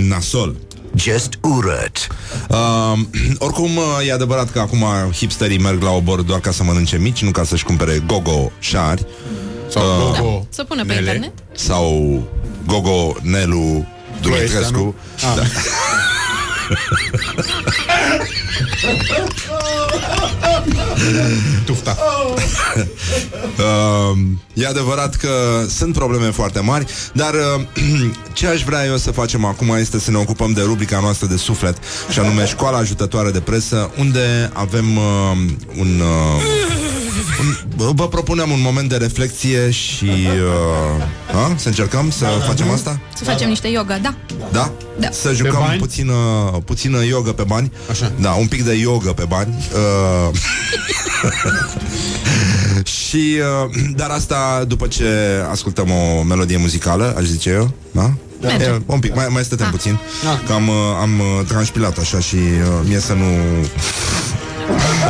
Nasol. Gest urât Uh, oricum, uh, e adevărat că acum hipsterii merg la obor doar ca să mănânce mici, nu ca să-și cumpere gogo șari sau Uh, Gogo. Să pună pe Nele. internet? sau gogo Nelu Dumitrescu. Ah. Da. Tufta. Uh, e adevărat că sunt probleme foarte mari, dar uh, ce aș vrea eu să facem acum este să ne ocupăm de rubrica noastră de suflet, și anume Școala Ajutătoare de Presă, unde avem uh, un... Uh, un, vă propunem un moment de reflexie și uh, a? să încercăm să facem asta? Să facem niște yoga, da. Da? Da. Să jucăm bani? puțină, puțină yoga pe bani. Așa. Da, un pic de yoga pe bani. Uh, și, uh, dar asta după ce ascultăm o melodie muzicală, aș zice eu, da? Merge. E, un pic, mai, mai stătem Ah. puțin Că am, uh, am uh, transpilat așa și uh, mie să nu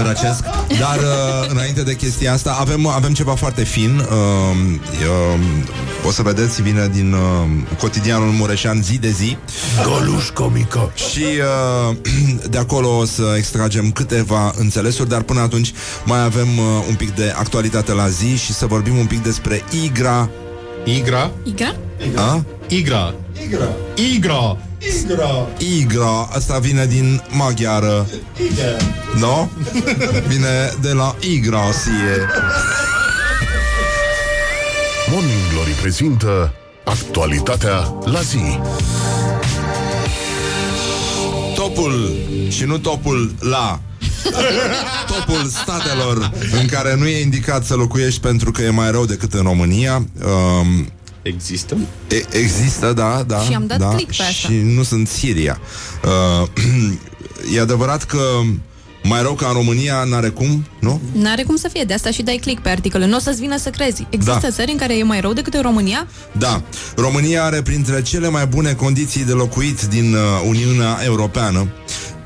răcesc Dar uh, înainte de chestia asta Avem, avem ceva foarte fin uh, uh, O să vedeți, vine din uh, Cotidianul Mureșan zi de zi Goluș comică și uh, de acolo o să extragem câteva înțelesuri, dar până atunci mai avem uh, un pic de actualitate la zi și să vorbim un pic despre Igra. Igra. Igra? A? Igra. Igra. Igra. Igra, asta vine din maghiară. Nu? Vine de la Igrasie. Morning Glory prezintă Actualitatea la zi. Topul și nu topul la topul statelor în care nu e indicat să locuiești pentru că e mai rău decât în România. Um, Există? e, există, da, da. Și am dat da, click pe asta. Și nu sunt Siria. Uh, e adevărat că mai rău ca în România n-are cum, nu? N-are cum să fie, de asta și dai click pe articole. Nu o să-ți vină să crezi. Există Da. țări în care e mai rău decât în România? Da, România are printre cele mai bune condiții de locuit din uh, Uniunea Europeană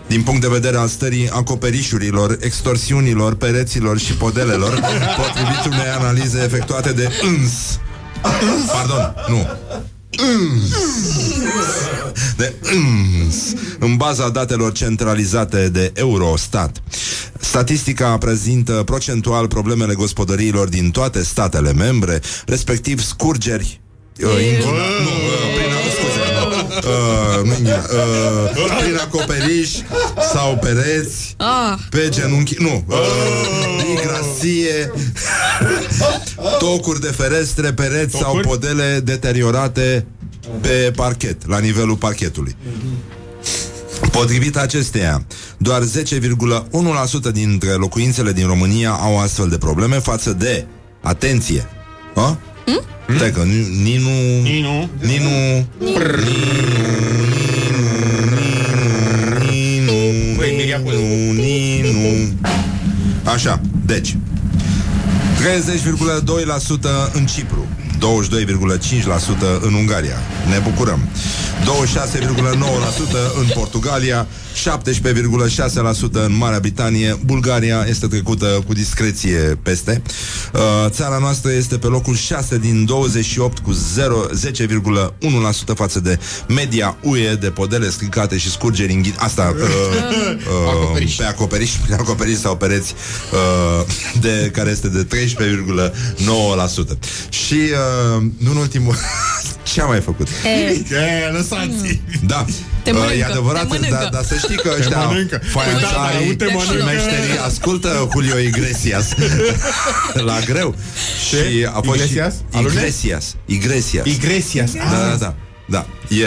din punct de vedere al stării acoperișurilor, extorsiunilor, pereților și podelelor, potrivit unei analize efectuate de îns. Pardon, nu. Îns. De îns. În baza datelor centralizate de Eurostat. Statistica prezintă procentual problemele gospodăriilor din toate statele membre, respectiv scurgeri Uh, inghina, nu, uh, prin, scuze, nu, uh, nu inghina, uh, prin acoperiș sau pereți, Ah, pe genunchi, nu, uh, migrație, tocuri de ferestre, pereți sau Tocuri? podele deteriorate pe parchet, la nivelul parchetului. Potrivit acesteia, doar 10,1% dintre locuințele din România au astfel de probleme față de, atenție, a? Hm? Stai că Ni- Ninu... Ninu. Ninu... Ninu... Băi, Miriam, Ninu... Ninu... Așa, deci 30,2% în Cipru 22,5% în Ungaria Ne bucurăm 26,9% în Portugalia 17,6% în Marea Britanie Bulgaria este trecută cu discreție peste uh, Țara noastră este pe locul 6 din 28 cu 0, 10,1% față de media UE de podele stricate și scurgeri înghid... Asta uh, uh, Acoperiș. pe acoperiș, pe acoperiș sau pereți uh, de, care este de 13,9%. Și uh, nu în ultimul ce am mai făcut? e, E, lăsați Da, Te uh, mănâncă, e adevărat, te mănâncă. dar da, să știi că ăștia mănâncă. faianțarii Da, da, te și mănâncă. meșterii ascultă Julio Iglesias la greu. Și a fost Iglesias? și Alune? Iglesias. Iglesias. Iglesias Da, da, da. Da, e,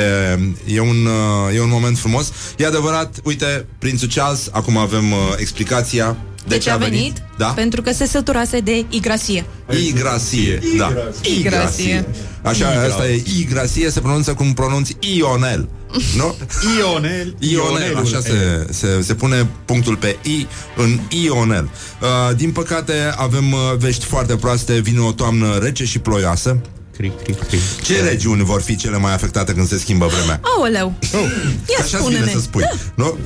e, un, uh, e un moment frumos. E adevărat, uite, prințul Charles, acum avem uh, explicația de, de ce a venit? Da? Pentru că se săturase de igrasie. Igrasie, da. Igrasie. Așa, asta e igrasie, se pronunță cum pronunți Ionel. Nu? Ionel Ionel, așa se, se, se pune punctul pe I în Ionel. Uh, din păcate, avem uh, vești foarte proaste. Vine o toamnă rece și ploioasă. Cric, cric, cric Ce regiuni vor fi cele mai afectate când se schimbă vremea? Aoleu! Ia Așa spune-ne. bine să spui, nu?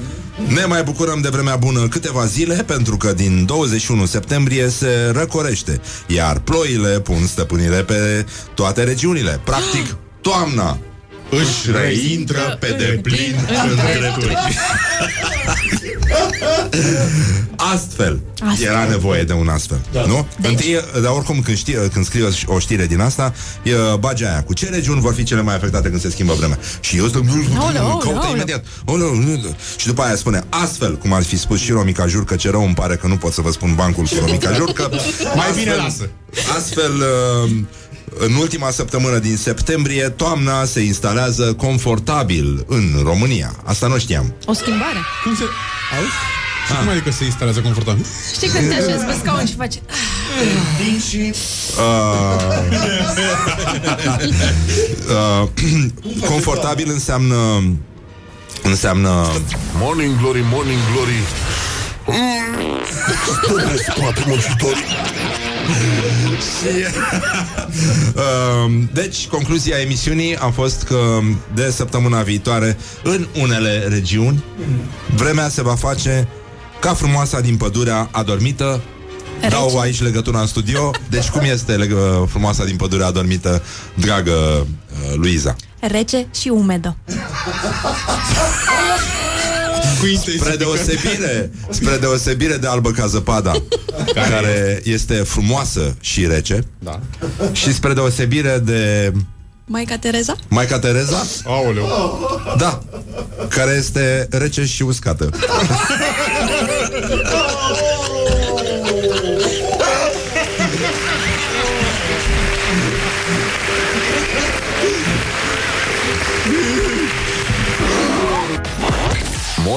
Ne mai bucurăm de vremea bună câteva zile pentru că din 21 septembrie se răcorește, iar ploile pun stăpânire pe toate regiunile. Practic, toamna își reintră pe deplin în drepturi. Astfel, Astfel. era nevoie de un astfel, da. nu? Deci- Întâi, dar oricum când, știe, când scrie o știre din asta, e bage aia. Cu ce regiuni vor fi cele mai afectate când se schimbă vremea? Și eu stau, Aoleu, aoleu, caută aoleu. imediat. Aoleu, nu- și după aia spune, astfel, cum ar fi spus și Romica Jurcă, ce rău îmi pare că nu pot să vă spun bancul cu Romica Jurcă. Mai bine lasă. Astfel, uh, în ultima săptămână din septembrie, toamna se instalează confortabil în România. Asta nu știam. O schimbare. Cum se... Auzi? Și cum adică se instalează confortabil? Știi când te așezi pe scaun și faci... Uh, uh, confortabil înseamnă înseamnă Morning Glory, Morning Glory Stă pe spate muncitorii Uh, deci, concluzia emisiunii a fost că de săptămâna viitoare, în unele regiuni, vremea se va face ca frumoasa din pădurea adormită. Rece. Dau aici legătura în studio. Deci cum este leg- frumoasa din pădurea adormită, dragă uh, Luiza? Rece și umedă. Cu intensifică. Spre deosebire, spre deosebire de albă ca zăpada, care, care este frumoasă și rece, Da. și spre deosebire de Maica Tereza? Maica Tereza, Aoleu. Da, care este rece și uscată.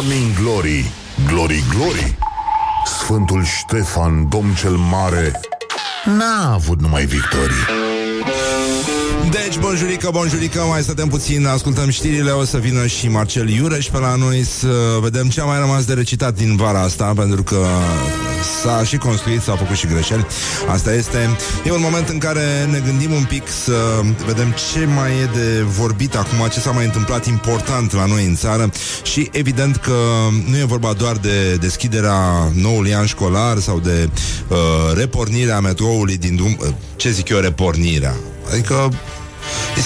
Morning Glory, Glory Glory. Sfântul Ștefan, domn cel mare N-a avut numai victorii. Deci, bonjurică, bonjurică, mai stătem puțin, ascultăm știrile, o să vină și Marcel Iureș pe la noi să vedem ce a mai rămas de recitat din vara asta, pentru că s-a și construit, s-au făcut și greșeli. Asta este. E un moment în care ne gândim un pic să vedem ce mai e de vorbit acum, ce s-a mai întâmplat important la noi în țară și evident că nu e vorba doar de deschiderea noului an școlar sau de uh, repornirea metroului din drum. uh, Ce zic eu, repornirea? Adică E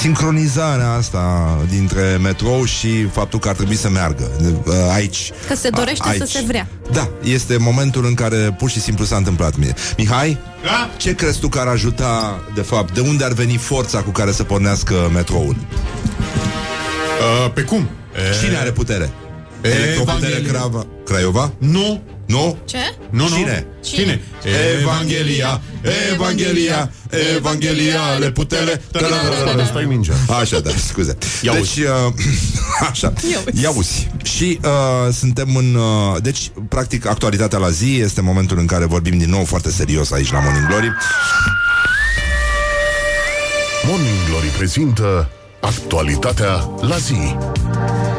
sincronizarea asta dintre metrou și faptul că ar trebui să meargă uh, aici. Că se dorește A- să se vrea. Da, este momentul în care pur și simplu s-a întâmplat. Mi- Mihai, Da? ce crezi tu că ar ajuta, de fapt, de unde ar veni forța cu care să pornească metroul? Uh, pe cum? Cine are putere? Electroputere Evanghelia. Crava, Craiova? Nu, Nu? Ce? nu, nu. Cine? Cine? Evanghelia, Evanghelia, Evanghelia, le putere. Stai mingea Așa, da, scuze. Ia deci, uh, așa, Ia uzi. ia uzi. Și uh, suntem în... Uh, deci, practic, actualitatea la zi este momentul în care vorbim din nou foarte serios aici la Morning Glory. Morning Glory prezintă Actualitatea la zi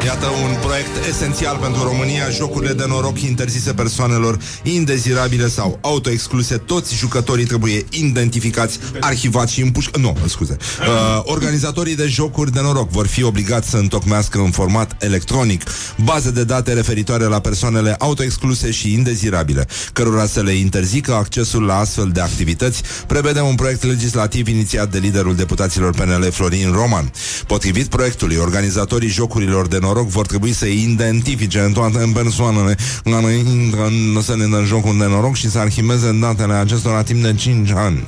Iată un proiect esențial pentru România Jocurile de noroc interzise persoanelor indezirabile sau autoexcluse. Toți jucătorii trebuie identificați, arhivați și împuși Nu, scuze. Uh, Organizatorii de jocuri de noroc vor fi obligați să întocmească în format electronic Baze de date referitoare la persoanele autoexcluse și indezirabile Cărora să le interzică accesul la astfel de activități Prevede un proiect legislativ inițiat de liderul deputaților PNL Florin Roman. Potrivit proiectului, organizatorii jocurilor de noroc vor trebui să identifice în toate în persoanele care intră în, să ne dă jocul de noroc și să arhiveze datele acestora timp de 5 ani.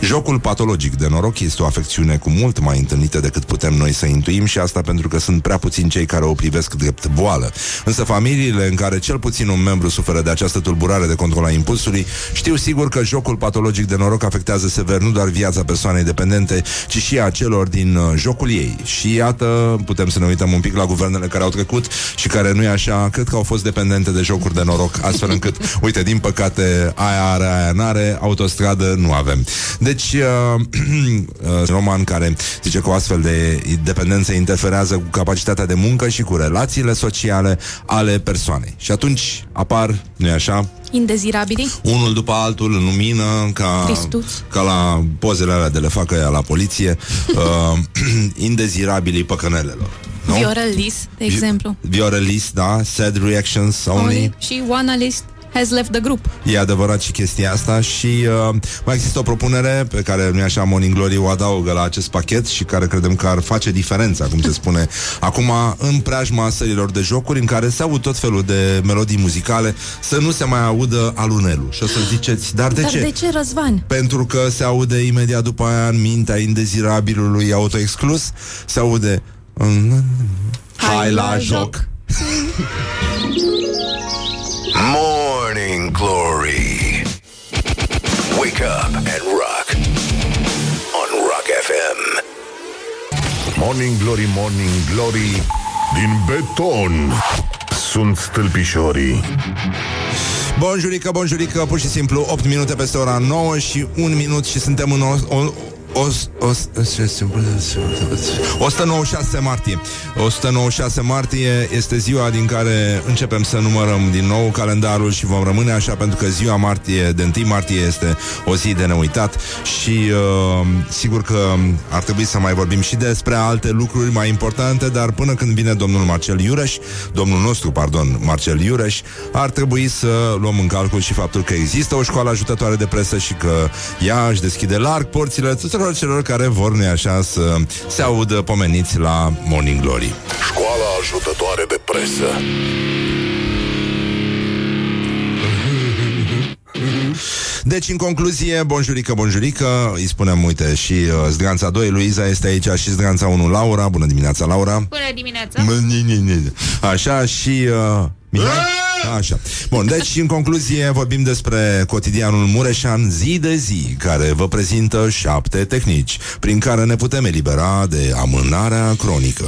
Jocul patologic de noroc este o afecțiune cu mult mai întâlnită decât putem noi să intuim și asta pentru că sunt prea puțini cei care o privesc drept boală. Însă familiile în care cel puțin un membru suferă de această tulburare de control a impulsului știu sigur că jocul patologic de noroc afectează sever nu doar viața persoanei dependente, ci și a celor din uh, jocul ei. Și iată, putem să ne uităm un pic la guvernele care au trecut și care nu e așa, cred că au fost dependente de jocuri de noroc, astfel încât, uite, din păcate, aia are, aia n-are, autostradă nu avem. Deci, uh, uh, roman care zice că o astfel de dependență interferează cu capacitatea de muncă și cu relațiile sociale ale persoanei. Și atunci apar, nu-i așa, Indezirabili? unul după altul în lumină, ca, Tristuți. ca la pozele alea de le facă ea la poliție, uh, indezirabilii păcănelelor. Nu? Viorelis, de exemplu. Viorelis, da, sad reactions only. Only. Și one analyst has left the group. E adevărat și chestia asta și uh, mai există o propunere pe care nu așa Morning Glory o adaugă la acest pachet și care credem că ar face diferența, cum se spune acum, în preajma sărilor de jocuri în care se aud tot felul de melodii muzicale, să nu se mai audă alunelul. Și o să ziceți, dar de Dar ce? de ce, Răzvan? Pentru că se aude imediat după aia în mintea indezirabilului autoexclus, se aude Hai la joc! Morning Glory. Wake up and rock. On Rock FM. Morning Glory, Morning Glory Din beton Sunt stâlpișorii Bonjurică, bonjurică, pur și simplu 8 minute peste ora 9 și 1 minut și suntem în o, o, o, o, 196 martie. 196 martie este ziua din care începem să numărăm din nou calendarul și vom rămâne așa pentru că ziua martie, de 1 martie este o zi de neuitat și uh, sigur că ar trebui să mai vorbim și despre alte lucruri mai importante, dar până când vine domnul Marcel Iureș, domnul nostru, pardon, Marcel Iureș, ar trebui să luăm în calcul și faptul că există o școală ajutătoare de presă și că ea își deschide larg porțile tuturor celor care vor, nu așa, să se audă pomeniți la Morning Glory. Școala ajutătoare de presă Deci, în concluzie, bonjurică, bonjurică, îi spunem, uite, și uh, Zdranța 2, Luiza este aici și Zdranța 1, Laura. Bună dimineața, Laura! Bună dimineața! Mă, ni, ni, ni. Așa, și... Uh, Mihai? Așa. Bun, deci în concluzie vorbim despre cotidianul Mureșan zi de zi, care vă prezintă șapte tehnici prin care ne putem elibera de amânarea cronică.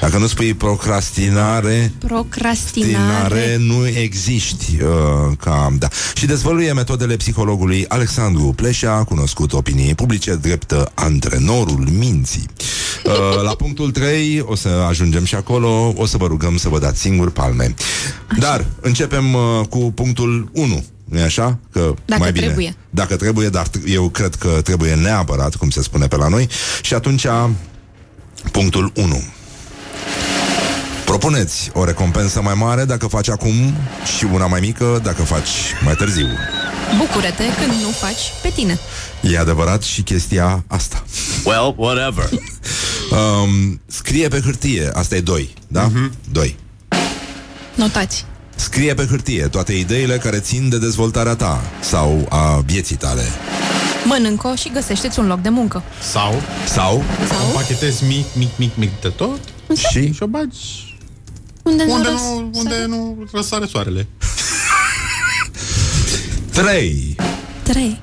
Dacă nu spui procrastinare, Procrastinare. nu existi uh, ca, da. Și dezvăluie metodele psihologului Alexandru Pleșa, cunoscut opiniei publice drept uh, antrenorul minții. Uh, la punctul 3 o să ajungem și acolo, o să vă rugăm să vă dați singur palme. Dar începem uh, cu punctul 1. nu așa? Că Dacă mai bine. trebuie. Dacă trebuie, dar t- eu cred că trebuie neapărat, cum se spune pe la noi. Și atunci, punctul 1. Propuneți o recompensă mai mare dacă faci acum și una mai mică dacă faci mai târziu. Bucură-te când nu faci pe tine. E adevărat și chestia asta. Well, whatever. Um, scrie pe hârtie, asta e 2, da? 2. Notați. Scrie pe hârtie toate ideile care țin de dezvoltarea ta sau a vieții tale. Mănâncă și găsește-ți un loc de muncă. Sau Sau Sau? Împachetezi mic, mic, mic, mic de tot și și o bagi Unde, unde răs- nu, unde nu răsare soarele. 3. Trei.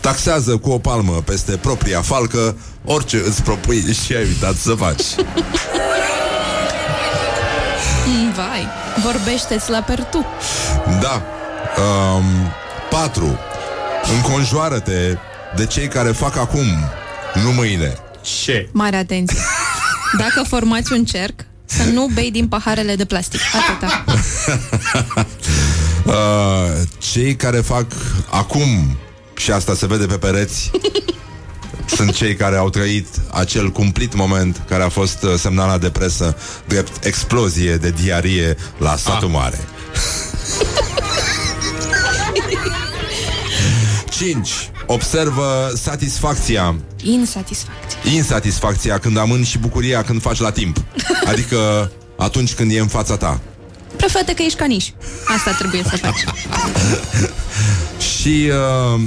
Taxează cu o palmă peste propria falcă orice îți propui și ai uitat să faci. Mm, vai, vorbește-ți la pertu. Da. Um, 4. Înconjoară-te de cei care fac acum, nu mâine. Ce? Mare atenție. Dacă formați un cerc, să nu bei din paharele de plastic. Atâta. Uh, cei care fac acum, și asta se vede pe pereți, sunt cei care au trăit acel cumplit moment care a fost uh, semnalat de presă drept explozie de diarie la satul mare. 5. Observă satisfacția Insatisfacție. insatisfacția când amâni și bucuria când faci la timp. Adică atunci când e în fața ta. Prefată că ești caniș. Asta trebuie să faci. Și uh,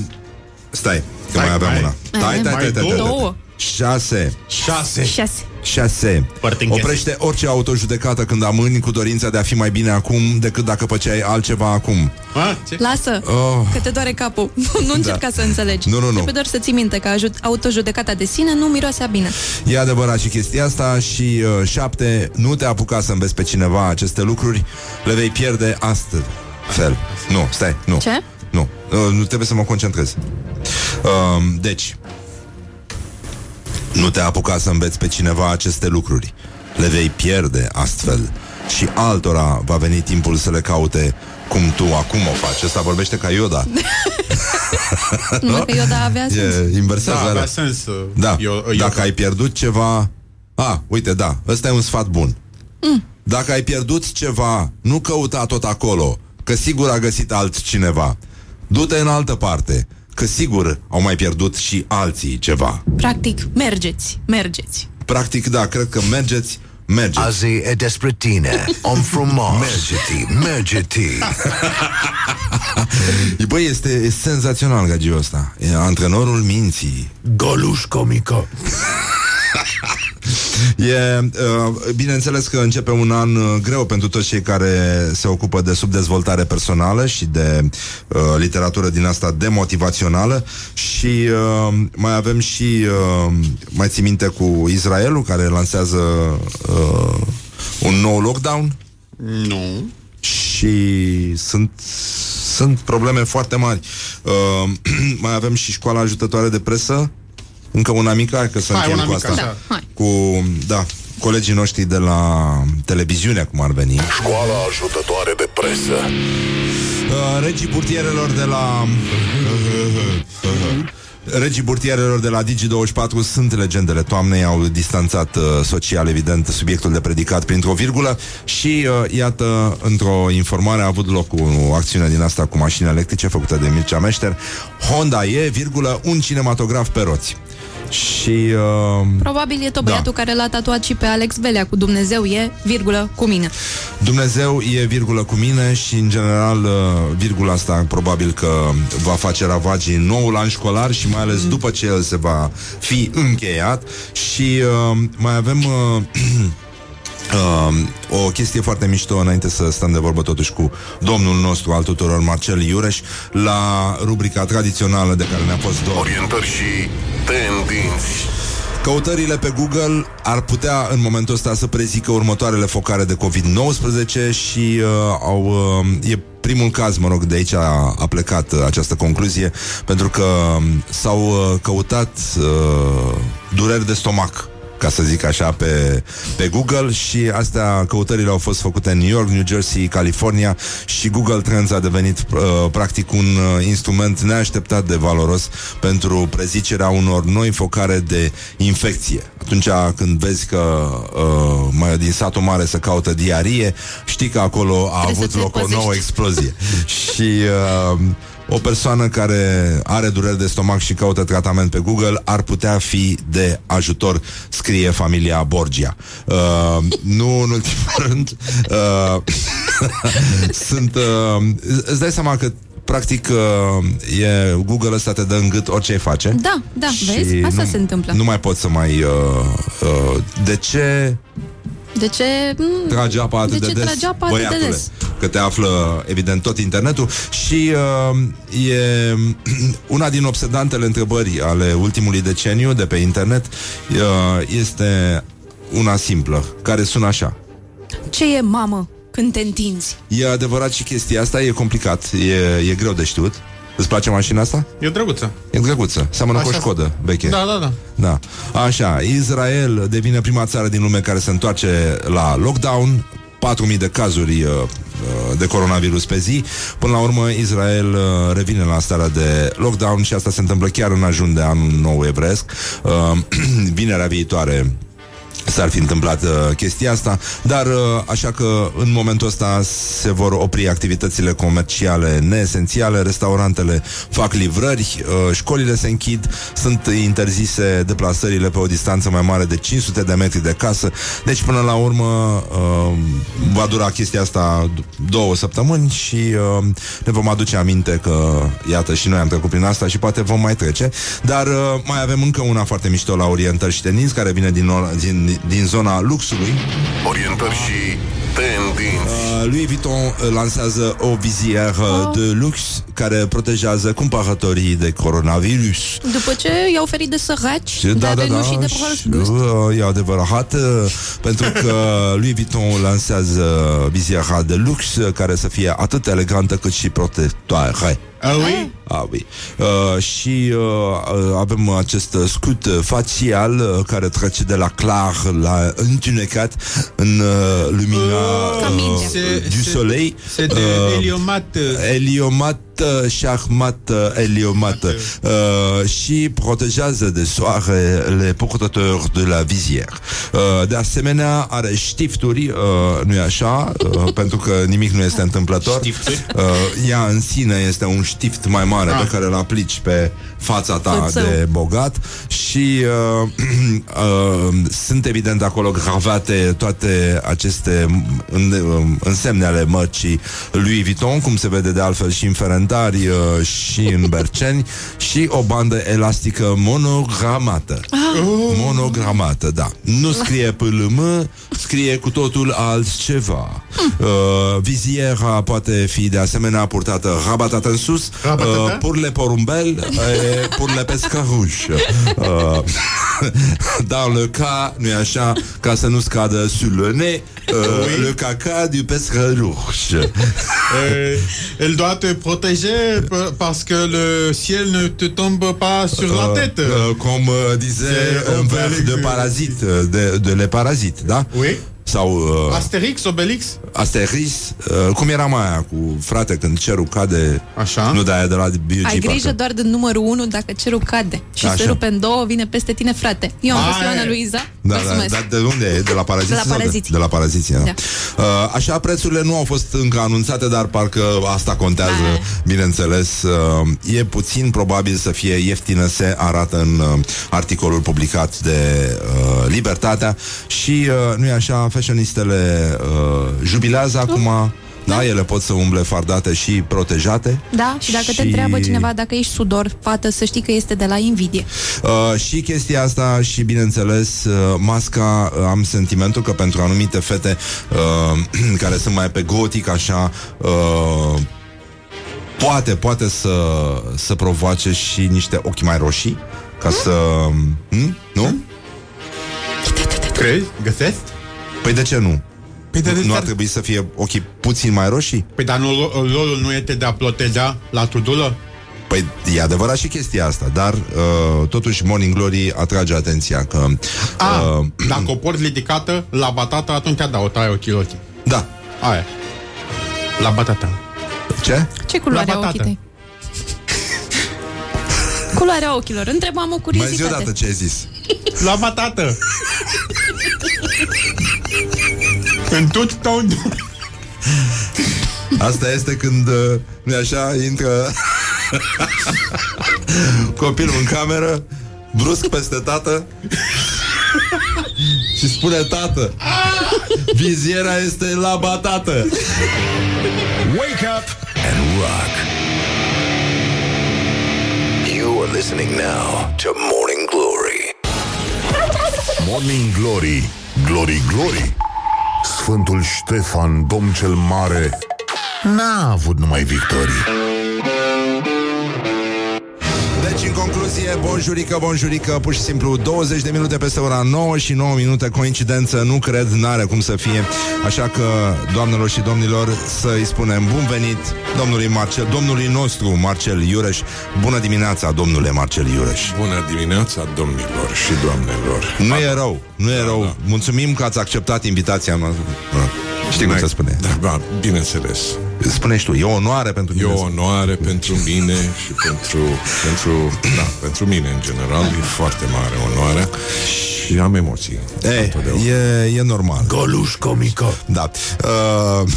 stai, că mai aveam mai. una. Stai, Mai stai, stai, stai, stai, două. stai. Șase. Șase. Șase. Șase. Părtinchese. Oprește orice autojudecată când amâni cu dorința de a fi mai bine acum decât dacă făceai altceva acum. A, ce? Lasă, Oh. că te doare capul. nu încerca să înțelegi. Nu, nu, nu. Trebuie doar să ții minte că ajut autojudecata de sine nu miroase a bine. E adevărat și chestia asta și uh, șapte, nu te apuca să înveți pe cineva aceste lucruri, le vei pierde astăzi. Fel. Nu, stai, nu. Ce? Nu, uh, nu trebuie să mă concentrez. Uh, deci, nu te apuca să înveți pe cineva aceste lucruri. Le vei pierde astfel și altora va veni timpul să le caute cum tu acum o faci. Ăsta vorbește ca Yoda. Numai că Yoda avea sens. E inversează Da, alea. avea sens. uh, Da, Eu, eu, dacă ai pierdut ceva... A, uite, da, ăsta e un sfat bun. Mm. Dacă ai pierdut ceva, nu căuta tot acolo, că sigur a găsit altcineva. Du-te în altă parte, că sigur au mai pierdut și alții ceva. Practic, mergeți, mergeți. Practic, da, cred că mergeți, mergeți. Azi e despre tine, om frumos. Merge-ti, merge-ti. Băi, este e senzațional gagiul ăsta. E antrenorul minții. Goluș comică. E, uh, bineînțeles că începe un an uh, greu pentru toți cei care se ocupă de subdezvoltare personală și de uh, literatură din asta demotivațională și uh, mai avem și, uh, mai ții minte cu Israelul care lansează uh, un nou lockdown Nu. și sunt, sunt probleme foarte mari. Uh, mai avem și școala ajutătoare de presă, încă una mică, hai că să Hai, încheiem una cu mică, asta. așa. Da, hai. Cu, da, colegii noștri de la televiziune, cum ar veni. Școala ajutătoare de presă. Uh, regii burtierelor de la... Regii burtierelor de la Digi24 sunt legendele toamnei, au distanțat uh, social, evident, subiectul de predicat printr-o virgulă și, uh, iată, într-o informare a avut loc o acțiune din asta cu mașini electrice făcută de Mircea Meșter. Honda e, virgulă, un cinematograf pe roți. Și... Uh, Probabil e tot băiatul care l-a tatuat și pe Alex Velea cu Dumnezeu e, virgulă, cu mine. Dumnezeu e virgulă cu mine și, în general, uh, virgula asta probabil că va face ravagii în noul an școlar și mai ales după ce el se va fi încheiat. Și uh, mai avem... Uh, Uh, o chestie foarte mișto înainte să stăm de vorbă totuși cu domnul nostru al tuturor, Marcel Iureș, la rubrica tradițională de care ne-a fost dor. Orientări și tendinți. Căutările pe Google ar putea în momentul ăsta să prezică următoarele focare de COVID-19 și uh, au, uh, e primul caz, mă rog, de aici a, a plecat uh, această concluzie, pentru că um, s-au uh, căutat uh, dureri de stomac ca să zic așa, pe, pe Google și astea căutările au fost făcute în New York, New Jersey, California și Google Trends a devenit uh, practic un uh, instrument neașteptat de valoros pentru prezicerea unor noi focare de infecție. Atunci când vezi că uh, mai din satul mare se caută diarie, știi că acolo a Trebuie avut să te loc o păzești. nouă explozie. și uh, o persoană care are dureri de stomac și caută tratament pe Google ar putea fi de ajutor, scrie familia Borgia. Uh, nu în ultimul rând, uh, sunt... Uh, îți dai seama că practic uh, e Google ăsta te dă în gât orice ai face. Da, da, Și vezi? Asta nu, se întâmplă. Nu mai pot să mai... Uh, uh, de ce De ce... mm, trage apa atât de de, ce des, trage apa atât de băiatule? des? Că te află, evident, tot internetul și uh, e una din obsedantele întrebări ale ultimului deceniu de pe internet uh, este una simplă, care sună așa. Ce e mamă când te întinzi? E adevărat și chestia asta, e complicat, e, e greu de știut. Îți place mașina asta? E drăguță. E drăguță, seamănă cu o Așa. școdă veche. Da, da, da. Da. Așa, Israel devine prima țară din lume care se întoarce la lockdown. 4.000 de cazuri uh, uh, de coronavirus pe zi. Până la urmă, Israel uh, revine la starea de lockdown și asta se întâmplă chiar în ajun de anul nou evresc. Uh, Vinerea viitoare s-ar fi întâmplat uh, chestia asta, dar uh, așa că în momentul ăsta se vor opri activitățile comerciale neesențiale, restaurantele fac livrări, uh, școlile se închid, sunt interzise deplasările pe o distanță mai mare de 500 de metri de casă, deci până la urmă uh, va dura chestia asta d- două săptămâni și uh, ne vom aduce aminte că iată și noi am trecut prin asta și poate vom mai trece, dar uh, mai avem încă una foarte mișto la orientări și tendinți care vine din, or- din, din zona luxului. Orientări și tendinți. Uh, Louis Vuitton uh, lansează o vizieră de lux care protejează cumpărătorii de coronavirus. După ce i-au oferit de săraci, Și dar de nu și de și, prost gust. uh, e adevărat uh, pentru că Louis Vuitton lansează viziera de lux uh, care să fie atât elegantă cât și protectoare. Ah oui? Ah, oui. Uh, și uh, uh, avem acest uh, scut uh, facial uh, care trece de la clar la întunecat în uh, lumina uh, C'est- du c'est- soleil. C'est de Uh, heliomat. Eliomat, uh, șahmat, uh, eliomat uh, și protejează de soare le purtători de la vizier. Uh, de asemenea, are știfturi, uh, nu-i așa, uh, pentru că nimic nu este întâmplător. Știfturi? Uh, ea în sine este un știft mai mare Ah. pe care îl aplici pe fața ta Fățău. de bogat și uh, uh, sunt evident acolo gravate toate aceste în, uh, însemne ale mărcii Louis Vuitton, cum se vede de altfel și în Ferentari uh, și în Berceni și o bandă elastică monogramată. Monogramată, da. Nu scrie PLM, scrie cu totul altceva. Uh, viziera poate fi de asemenea purtată rabatată în sus, Rabatată? uh, pour les porumbel, et pour les pescaruși. Uh, dans le cas, nu așa, ca să nu scadă sur le nez, uh, le caca du pescaruș. Euh, elle doit te protéger p- parce que le ciel ne te tombe pas sur la tête. Uh, cum uh, disait C'est un vers Obélix. de parazit, uh, de, de le parazit, da? Oui. Sau uh, Asterix, Obelix Asteris, uh, cum era mai aia cu frate când cerul cade, Așa. nu de aia de la BG, Ai grijă parcă. doar de numărul 1 dacă cerul cade și Așa. se rupe în două, vine peste tine, frate. Eu am fost Aia Ioana e. Luiza. Da, da, Mulțumesc. dar de unde e? De la paraziți? De la sau paraziți. De la paraziți, da. Da. Uh, așa, prețurile nu au fost încă anunțate, dar parcă asta contează, Da. bineînțeles. Uh, e puțin probabil să fie ieftină, se arată în uh, articolul publicat de uh, Libertatea și, uh, nu e așa, fashionistele uh, jubilează acum Da, ele pot să umble fardate și protejate. Da, și dacă Și- te întreabă cineva dacă ești sudor, fată, să știi că este de la invidie. Uh, și chestia asta și, bineînțeles, uh, masca, uh, am sentimentul că pentru anumite fete uh, care sunt mai pe gotic, așa, uh, poate, poate să, să provoace și niște ochi mai roșii, ca să... Hmm? Nu? Crezi? Găsesc? Păi de ce nu? Păi de nu, ce nu ar ar- trebui să fie ochii puțin mai roșii? Păi dar nu, rolul nu este de a proteja la tudulă? Păi e adevărat și chestia asta, dar uh, totuși Morning Glory atrage atenția că... A, Uh, dacă o porți ridicată, la batata, atunci da, o tai ochii ochii. Da. Aia. La batata. Ce? Ce culoare La au ochii batată. tăi? Culoarea ochilor. Întrebam o Mai zi curiozitate. odată ce ai zis. La batată. În tot ton. Asta este când, uh, nu așa, intră copilul în cameră, brusc peste tată și spune tată, viziera este la batată. Wake up and rock. You are listening now to Morning Glory. Morning Glory, Glory Glory. Sfântul Ștefan, domn cel mare, n-a avut numai victorii. Concluzie, bonjurică, bonjurică, pur și simplu 20 de minute peste ora 9 și 9 minute, coincidență, nu cred, n-are cum să fie. Așa că, doamnelor și domnilor, să-i spunem bun venit domnului Marcel, domnului nostru Marcel Iureș. Bună dimineața, domnule Marcel Iureș. Bună dimineața, domnilor și doamnelor. Nu e rău, nu e rău. Mulțumim că ați acceptat invitația noastră. Știi cum se spune? Da, da, bineînțeles. Spune și tu, e o onoare pentru E mine. o onoare pentru mine și pentru, pentru, da, pentru mine în general. E foarte mare onoare și am emoții. E, e, e normal. Goluș comică. Da. Uh...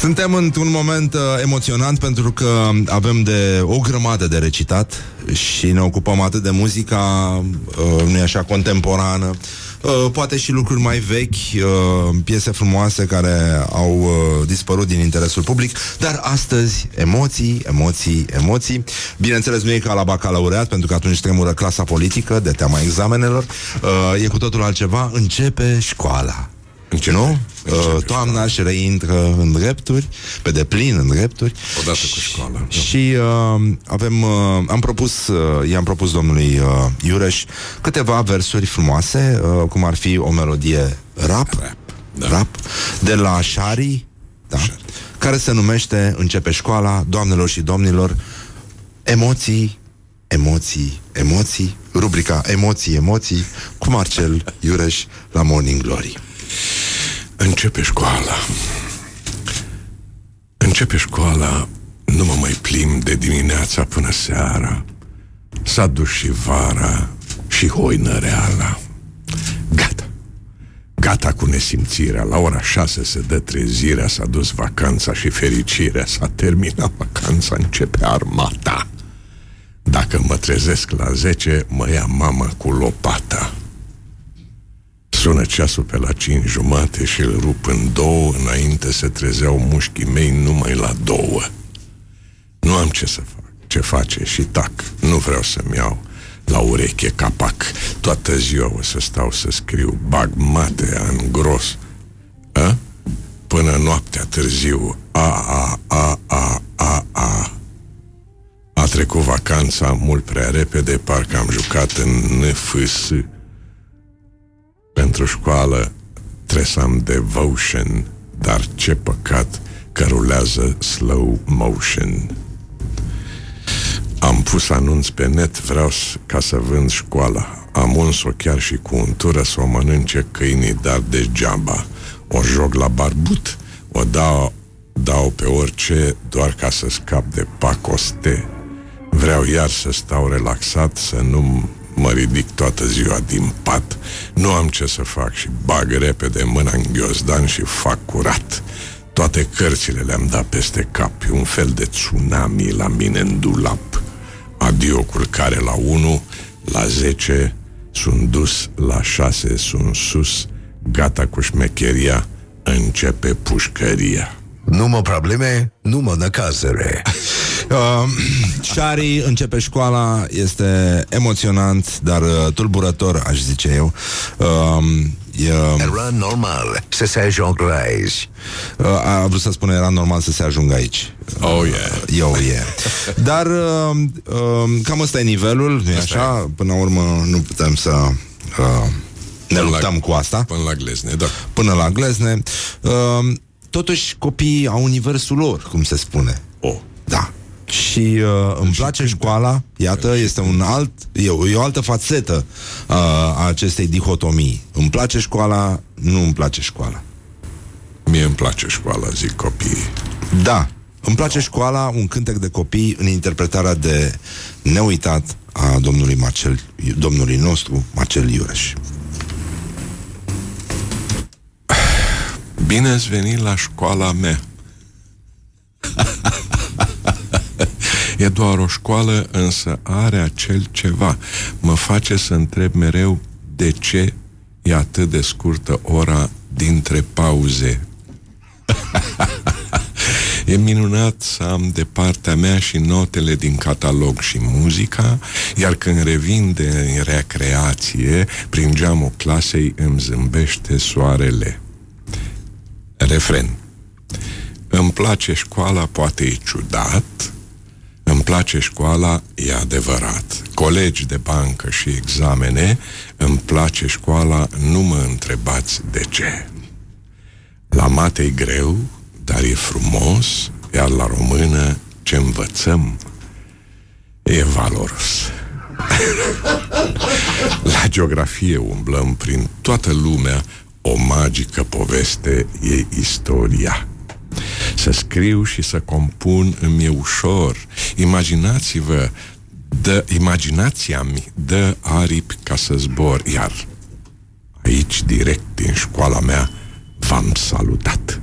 Suntem într-un moment uh, emoționant pentru că avem de o grămadă de recitat și ne ocupăm atât de muzica, uh, nu așa, contemporană, uh, poate și lucruri mai vechi, uh, piese frumoase care au uh, dispărut din interesul public, dar astăzi emoții, emoții, emoții. Bineînțeles, nu e ca la bacalaureat, pentru că atunci tremură clasa politică de teama examenelor. Uh, e cu totul altceva. Începe școala. Începe. Nu? Începe Uh, toamna și reintră în drepturi, pe deplin în drepturi. Odată cu școala. Și uh, avem, uh, am propus, uh, i-am propus domnului uh, Iureș câteva versuri frumoase, uh, cum ar fi o melodie rap, rap, da. rap de la Shari, da, care se numește Începe școala, doamnelor și domnilor, emoții, emoții, emoții, rubrica Emoții, emoții, cu Marcel Iureș la Morning Glory. Începe școala. Începe școala, nu mă mai plimb de dimineața până seara. S-a dus și vara și hoină reala. Gata. Gata cu nesimțirea. La ora șase se dă trezirea, s-a dus vacanța și fericirea. S-a terminat vacanța, începe armata. Dacă mă trezesc la zece, mă ia mama cu lopata. Sună ceasul pe la cinci jumate și îl rup în două, înainte se trezeau mușchii mei numai la două. Nu am ce să fac, ce face și tac, nu vreau să-mi iau la ureche capac. Toată ziua o să stau să scriu, bag matea în gros. A? Până noaptea târziu, a, a, a, a, a, a. A trecut vacanța mult prea repede, parcă am jucat în NFS. Pentru școală trebuie să am devotion, dar ce păcat că rulează slow motion. Am pus anunț pe net, vreau s- ca să vând școala. Am uns-o chiar și cu untură să o mănânce câinii, dar degeaba. O joc la barbut, o dau, dau pe orice, doar ca să scap de pacoste. Vreau iar să stau relaxat, să nu mă ridic toată ziua din pat. Nu am ce să fac și bag repede mâna în ghiozdan și fac curat. Toate cărțile le-am dat peste cap, e un fel de tsunami la mine în dulap. Adio culcare la 1, la 10 sunt dus, la 6 sunt sus, Gata cu șmecheria, începe pușcăria. Nu mă probleme, nu mă năcazere. Uh, Shari începe școala, este emoționant, dar uh, tulburător, aș zice eu. Uh, e, Era normal să se ajungă aici. uh, a vrut să spună, era normal să se ajungă aici. Oh, yeah. Eu, yeah. Dar uh, uh, cam ăsta e nivelul, nu așa? Până la urmă nu putem să uh, ne Până la- luptăm cu asta. Până la glezne, da. Până la glezne. Uh, totuși, copiii au universul lor, cum se spune. Oh. Da. Și uh, îmi place școala, iată, este un alt, e o, e o altă fațetă uh, a acestei dihotomii. Îmi place școala, nu îmi place școala. Mie îmi place școala, zic copiii. Da, îmi place școala, un cântec de copii în interpretarea de neuitat a domnului Marcel, domnului nostru, Marcel Iureș. Bine ați venit la școala mea. e doar o școală, însă are acel ceva. Mă face să întreb mereu de ce e atât de scurtă ora dintre pauze. E minunat să am de partea mea și notele din catalog și muzica, iar când revin de recreație, prin geamul clasei îmi zâmbește soarele. Refren. Îmi place școala, poate e ciudat, îmi place școala, e adevărat. Colegi de bancă și examene, îmi place școala, nu mă întrebați de ce. La mate e greu, dar e frumos, iar la română ce învățăm e valoros. la geografie umblăm prin toată lumea, o magică poveste e istoria. Să scriu și să compun îmi e ușor. Imaginați-vă, dă, imaginația-mi dă aripi ca să zbor, iar aici, direct din școala mea, v-am salutat.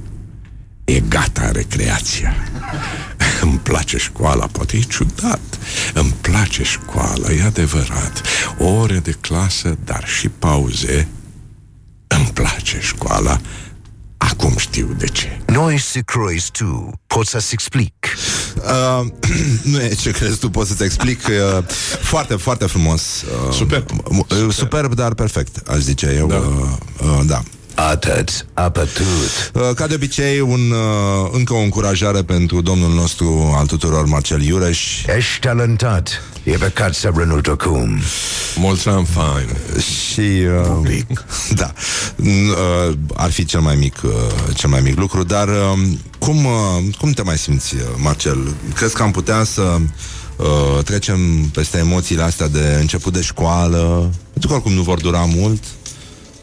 E gata recreația. Îmi place școala, poate e ciudat. Îmi place școala, e adevărat. Ore de clasă, dar și pauze. Îmi place școala. Acum știu de ce. Noi se croiți tu, pot să-ți explic. Uh, nu e ce crezi tu, pot să-ți explic. Uh, foarte, foarte frumos. Uh, Superb. Uh, superb, dar perfect, aș zice eu. Da. Uh, uh, da. Atât, apătut. Uh, Ca de obicei, un, uh, încă o încurajare pentru domnul nostru al tuturor, Marcel Iureș. Ești talentat. E păcat să renunț acum. Mulți ani fain. Și uh, da, N- uh, ar fi cel mai mic uh, cel mai mic lucru, dar uh, cum uh, cum te mai simți, uh, Marcel? Crezi că am putea să uh, trecem peste emoțiile astea de început de școală? Pentru că oricum nu vor dura mult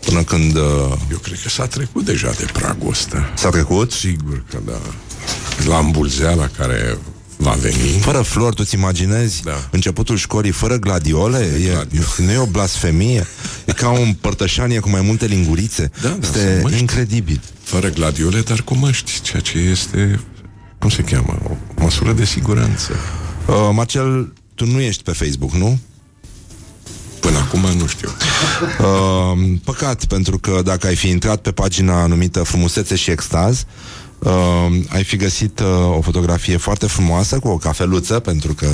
până când uh, Eu cred că s-a trecut deja de pragul ăsta. s-a trecut. Sigur că da. La îmbulzeala care va veni. Fără flori, tu-ți imaginezi Da. începutul școlii fără gladiole? E, gladiole. nu e o blasfemie? E ca o împărtășanie cu mai multe lingurițe? Da, da, este sunt măști. incredibil. Fără gladiole, dar cu măști, ceea ce este, cum se cheamă, o măsură de siguranță. Uh, Marcel, tu nu ești pe Facebook, nu? Până acum nu știu. Uh, păcat, pentru că dacă ai fi intrat pe pagina numită Frumusețe și Extaz, uh, ai fi găsit uh, o fotografie foarte frumoasă cu o cafeluță, pentru că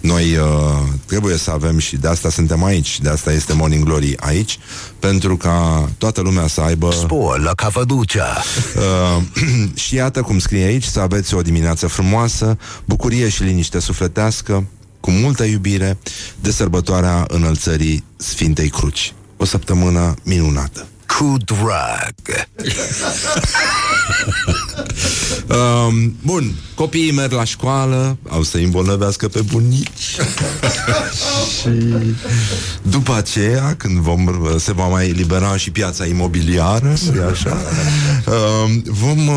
noi uh, trebuie să avem și de asta suntem aici, de asta este Morning Glory aici, pentru ca toată lumea să aibă... Spor la Cavaducea. Uh, și iată cum scrie aici Să aveți o dimineață frumoasă Bucurie și liniște sufletească Cu multă iubire De sărbătoarea înălțării Sfintei Cruci. O săptămână minunată. Cu drag. uh, Bun, copiii merg la școală Au să îmbolnăvească pe bunici. Și după aceea Când vom, se va mai libera și piața imobiliară e așa, uh, Vom uh,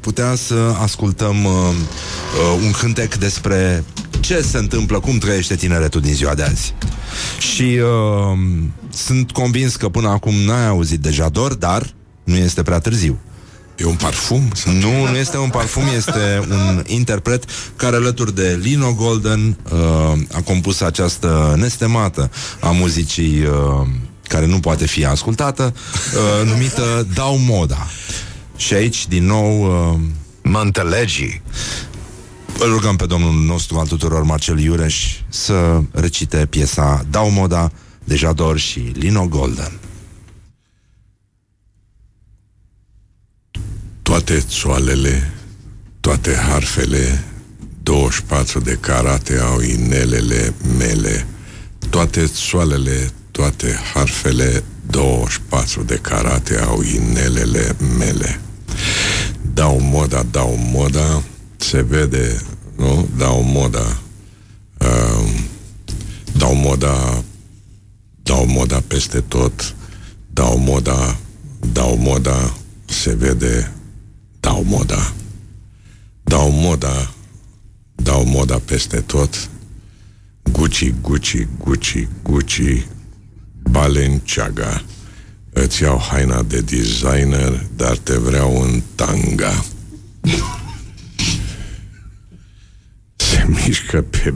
putea să ascultăm uh, uh, Un cântec despre ce se întâmplă, cum trăiește tineretul din ziua de azi. Și uh, sunt convins că până acum n-ai auzit de Jador, dar nu este prea târziu. E un parfum? Sau Nu, nu este un parfum, este un interpret care alături de Lino Golden uh, a compus această nestemată a muzicii uh, care nu poate fi ascultată, uh, numită Dau Moda. Și aici, din nou... Uh, mă înțelegi. Îl rugăm pe domnul nostru al tuturor, Marcel Iureș, să recite piesa Dau Moda de Jador și Lino Golden. Toate țoalele, toate harfele, 24 de carate au inelele mele. Toate țoalele, toate harfele, 24 de carate au inelele mele. Dau moda, dau moda, se vede, nu? Dau moda. Uh, dau moda, dau moda peste tot, dau moda, dau moda, se vede, dau moda. Dau moda, dau moda peste tot, Gucci, Gucci, Gucci, Gucci, Balenciaga. Îți iau haina de designer, dar te vreau în tanga. Se mișcă pe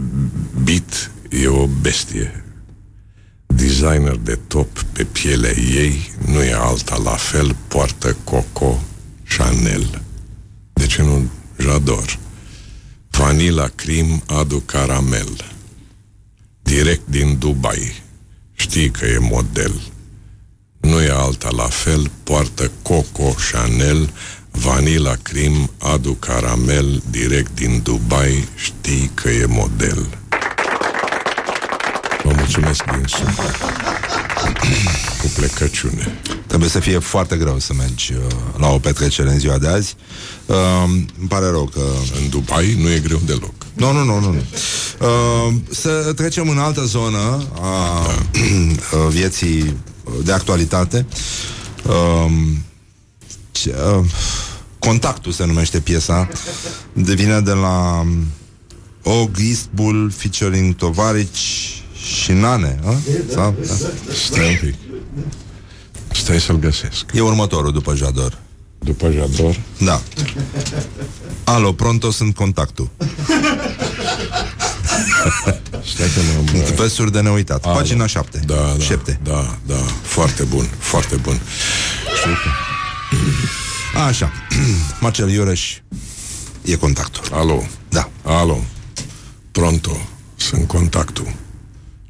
beat, e o bestie. Designer de top pe pielea ei, nu e alta la fel, poartă Coco Chanel. De ce nu Jador? Vanilla Cream adu caramel. Direct din Dubai. Știi că e model. Nu e alta la fel, poartă Coco Chanel, Vanilla Cream, adu caramel, direct din Dubai, știi că e model. Vă mulțumesc din suflet. Cu plecăciune. Trebuie să fie foarte greu să mergi uh, la o petrecere în ziua de azi. Uh, îmi pare rău că... În Dubai nu e greu deloc. Nu, nu, nu, nu. nu. Uh, să trecem în altă zonă a da. vieții de actualitate. Uh, ce, uh, Contactul se numește piesa. Devine de la um, Og Eastbull featuring Tovarici și Nane. A? Sau? Da. Stai un pic. Stai să-l găsesc. E următorul după Jador. După Jador? Da. Alo, pronto sunt contactul. Stai că mă... Versuri de neuitat. Alo. Pagina 7. Da, da, Șepte. da, da. Foarte bun, foarte bun. Știu că... Așa. Marcel Iureș e contactul. Alo. Da. Alo. Pronto. Sunt contactul.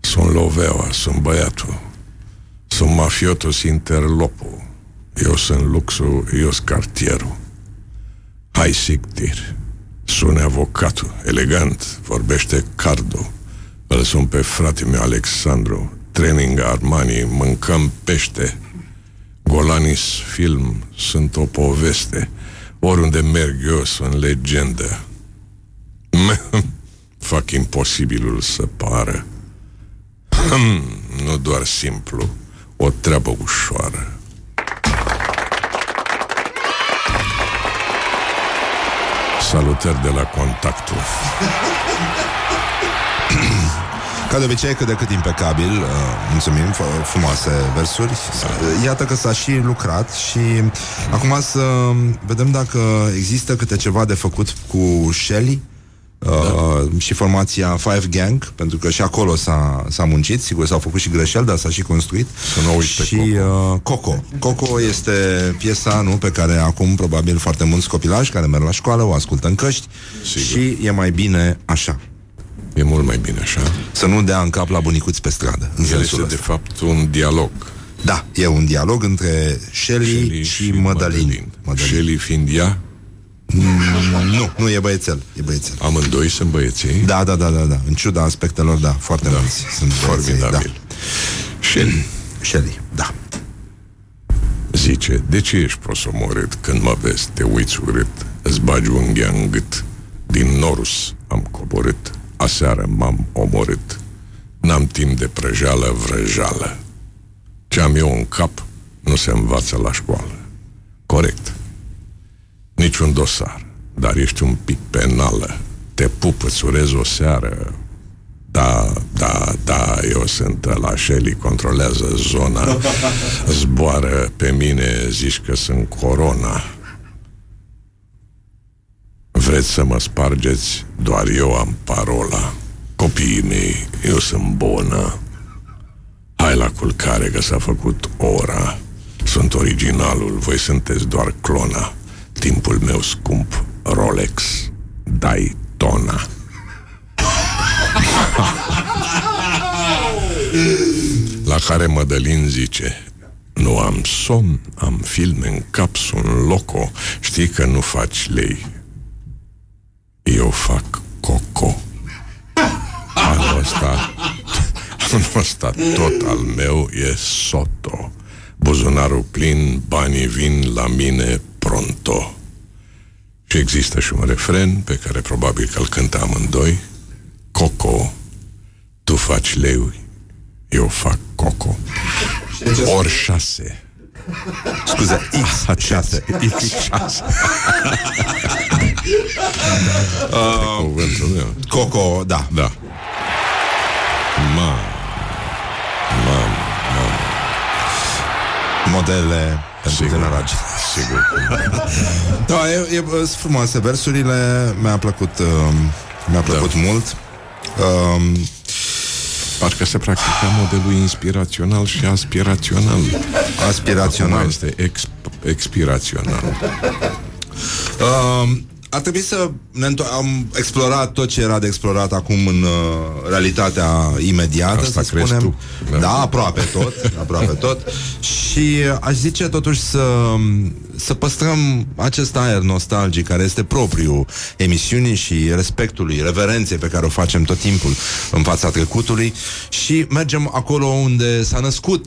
Sunt Loveaua, sunt băiatul. Sunt mafiotus interlopo. Eu sunt luxul, eu sunt cartierul. Hai sictir. Sune avocatul, elegant, vorbește cardo. Îl sun pe frate meu Alexandru. Training Armani, mâncăm pește. Golanis film, sunt o poveste. Oriunde merg eu sunt legendă. Fac imposibilul să pară. Hmm, nu doar simplu, o treabă ușoară. Salutări de la contactul. Ca de obicei, cât de cât impecabil, uh, mulțumim, f- frumoase versuri. Uh, Iată că s-a și lucrat și acum să vedem dacă există câte ceva de făcut cu Shelly uh, da. și formația Five Gang, pentru că și acolo s-a, s-a muncit, sigur s-au făcut și greșeli, dar s-a și construit. Să nu uiți pe și uh, Coco. Coco este piesa, nu, pe care acum probabil foarte mulți copilași care merg la școală o ascultă în căști Sigur. și e mai bine așa. E mult mai bine așa. Să nu dea în cap la bunicuți pe stradă. În El sensul este de ăsta. fapt un dialog. Da, e un dialog între Shelley, Shelley și, și Madalin. Madalin. Shelley fiind ea, Mm, nu, nu, e băiețel. E băiețel. amândoi sunt băieții. Da, da, da, da, da. În ciuda aspectelor, da, foarte da. mulți sunt băieței, da. Formidabil. Shelley Shelley, da. zice, de ce ești prosomorât când mă vezi, te uiți urât, îți bagi unghia în gât. Din Norus am coborât, aseară m-am omorât. N-am timp de prăjeală, vrăjală. Ce am eu în cap nu se învață la școală. Corect. Niciun dosar, dar ești un pic penală. Te pup, îți urez o seară. Da, da, da, eu sunt la Shelly, controlează zona. Zboară pe mine, zici că sunt corona. Vreți să mă spargeți? Doar eu am parola. Copiii mei, eu sunt bună. Hai la culcare că s-a făcut ora. Sunt originalul, voi sunteți doar clona. Timpul meu scump, Rolex, Daytona. La care Mădălin zice Nu am somn, am filme în cap, sunt loco Știi că nu faci lei Eu fac coco Anul ăsta Anul ăsta tot al meu e soto Buzunarul plin, banii vin la mine pronto Și există și un refren pe care probabil că îl cântă amândoi Coco, tu faci lei, eu fac coco. Ori șase. Scuze, X6. X6. Uh, Cuvântul meu. Coco, da. Da. Ma. Mam, mam. Modele pentru Sigur. generații. Sigur. Da, e, e, sunt frumoase versurile, mi-a plăcut, uh, mi-a plăcut da. mult. Um, Parcă se practica modelul inspirațional și aspirațional. Aspirațional. Acum este exp- expirațional. Um, ar trebui să ne înto- am explorat tot ce era de explorat acum în uh, realitatea imediată, Asta să crezi spunem. tu, Da. da. da, aproape tot, aproape tot. Și aș zice totuși să să păstrăm acest aer nostalgic care este propriu emisiunii și respectului, reverenței pe care o facem tot timpul în fața trecutului și mergem acolo unde s-a născut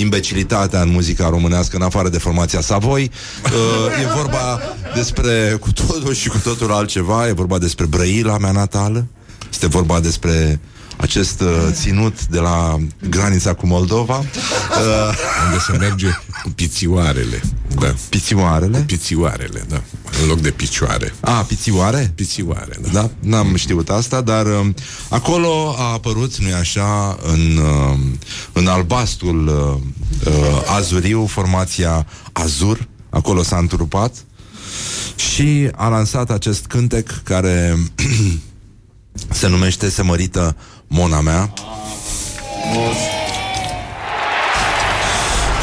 imbecilitatea în muzica românească, în afară de formația Savoi. Uh, e vorba despre cu totul și cu totul altceva, e vorba despre Brăila mea natală, este vorba despre acest uh, ținut de la granița cu Moldova. Uh, Unde se merge cu pițioarele. Da. Pițioarele? Pițioarele, da. În loc de picioare. A, pițioare? Pițioare, da. Da, n-am știut asta, dar uh, acolo a apărut, nu-i așa, în, uh, în albastrul uh, uh, azuriu, formația Azur, acolo s-a întrupat și a lansat acest cântec care se numește Se mărită Mona mea.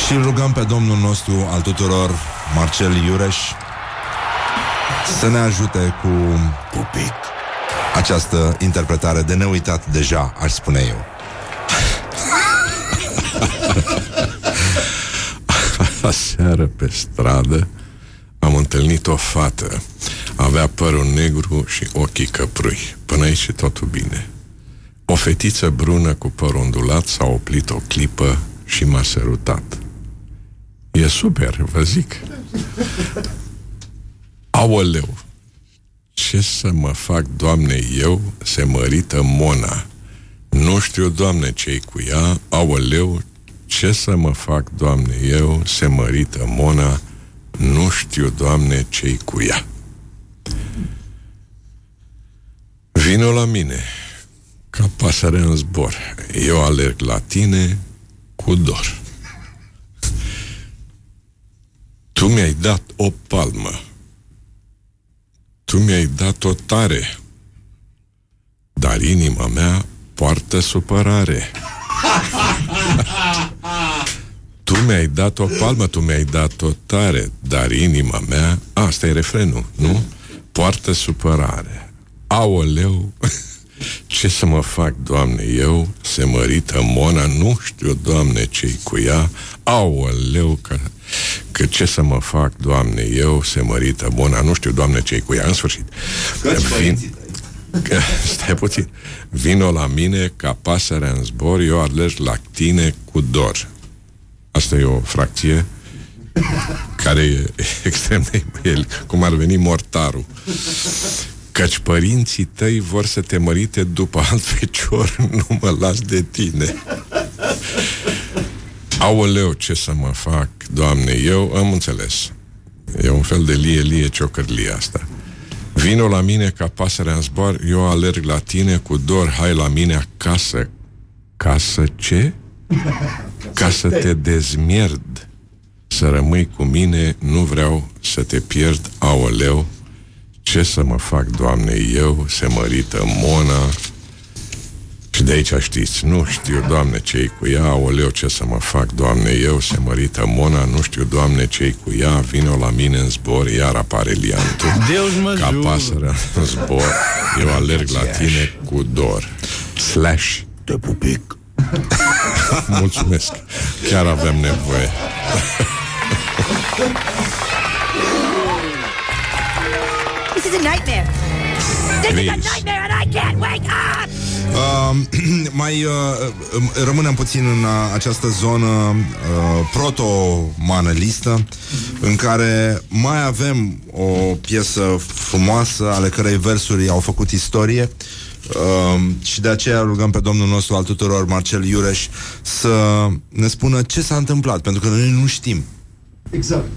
Și îl rugăm pe Domnul nostru al tuturor, Marcel Iureș, să ne ajute cu Pupic. această interpretare de neuitat deja, aș spune eu. Aseară pe stradă am întâlnit o fată. Avea părul negru și ochii căprui. Până aici e totul bine. O fetiță brună cu păr ondulat s-a oprit o clipă și m-a sărutat. E super, vă zic. Aoleu, ce să mă fac, Doamne, eu, se mărită Mona. Nu știu, Doamne, ce-i cu ea, aoleu, ce să mă fac, Doamne, eu, se mărită Mona, nu știu, Doamne, ce-i cu ea. Vino la mine, ca pasăre în zbor. Eu alerg la tine cu dor. Tu mi-ai dat o palmă. Tu mi-ai dat-o tare. Dar inima mea poartă supărare. Tu mi-ai dat o palmă, tu mi-ai dat-o tare, dar inima mea, asta e refrenul, nu? Poartă supărare. Aoleu, ce să mă fac, Doamne, eu, se mărită Mona, nu știu, Doamne, ce-i cu ea, aoleu, că, că ce să mă fac, Doamne, eu, se mărită Mona, nu știu, Doamne, ce-i cu ea, în sfârșit. Vin, că, stai puțin, vino la mine ca pasărea în zbor, eu alerg la tine cu dor. Asta e o fracție care e extrem de el, cum ar veni mortarul. Căci părinții tăi vor să te mărite după alt fecior, nu mă las de tine. Aoleu, ce să mă fac, Doamne, eu am înțeles. E un fel de lie-lie ciocărlie asta. Vino la mine ca pasărea în zbor, eu alerg la tine cu dor, hai la mine acasă. Casă ce? Ca să te dezmierd, să rămâi cu mine, nu vreau să te pierd, aoleu, ce să mă fac, Doamne, eu, se mărită Mona, Și de aici știți, nu știu, Doamne, ce cu ea, oleu, ce să mă fac, Doamne, eu, se mărită Mona, nu știu, Doamne, ce cu ea, vino la mine în zbor, iar apare liantul. Deus mă Ca jur. pasărea în zbor, eu alerg la tine cu dor. Slash. Te pupic. Mulțumesc. Chiar avem nevoie. This is a nightmare. This is a Please. nightmare and I can't wake up! Uh, mai uh, uh, rămânem puțin în uh, această zonă uh, proto-manălistă în care mai avem o piesă frumoasă ale cărei versuri au făcut istorie uh, și de aceea rugăm pe domnul nostru al tuturor, Marcel Iureș, să ne spună ce s-a întâmplat, pentru că noi nu știm. Exact.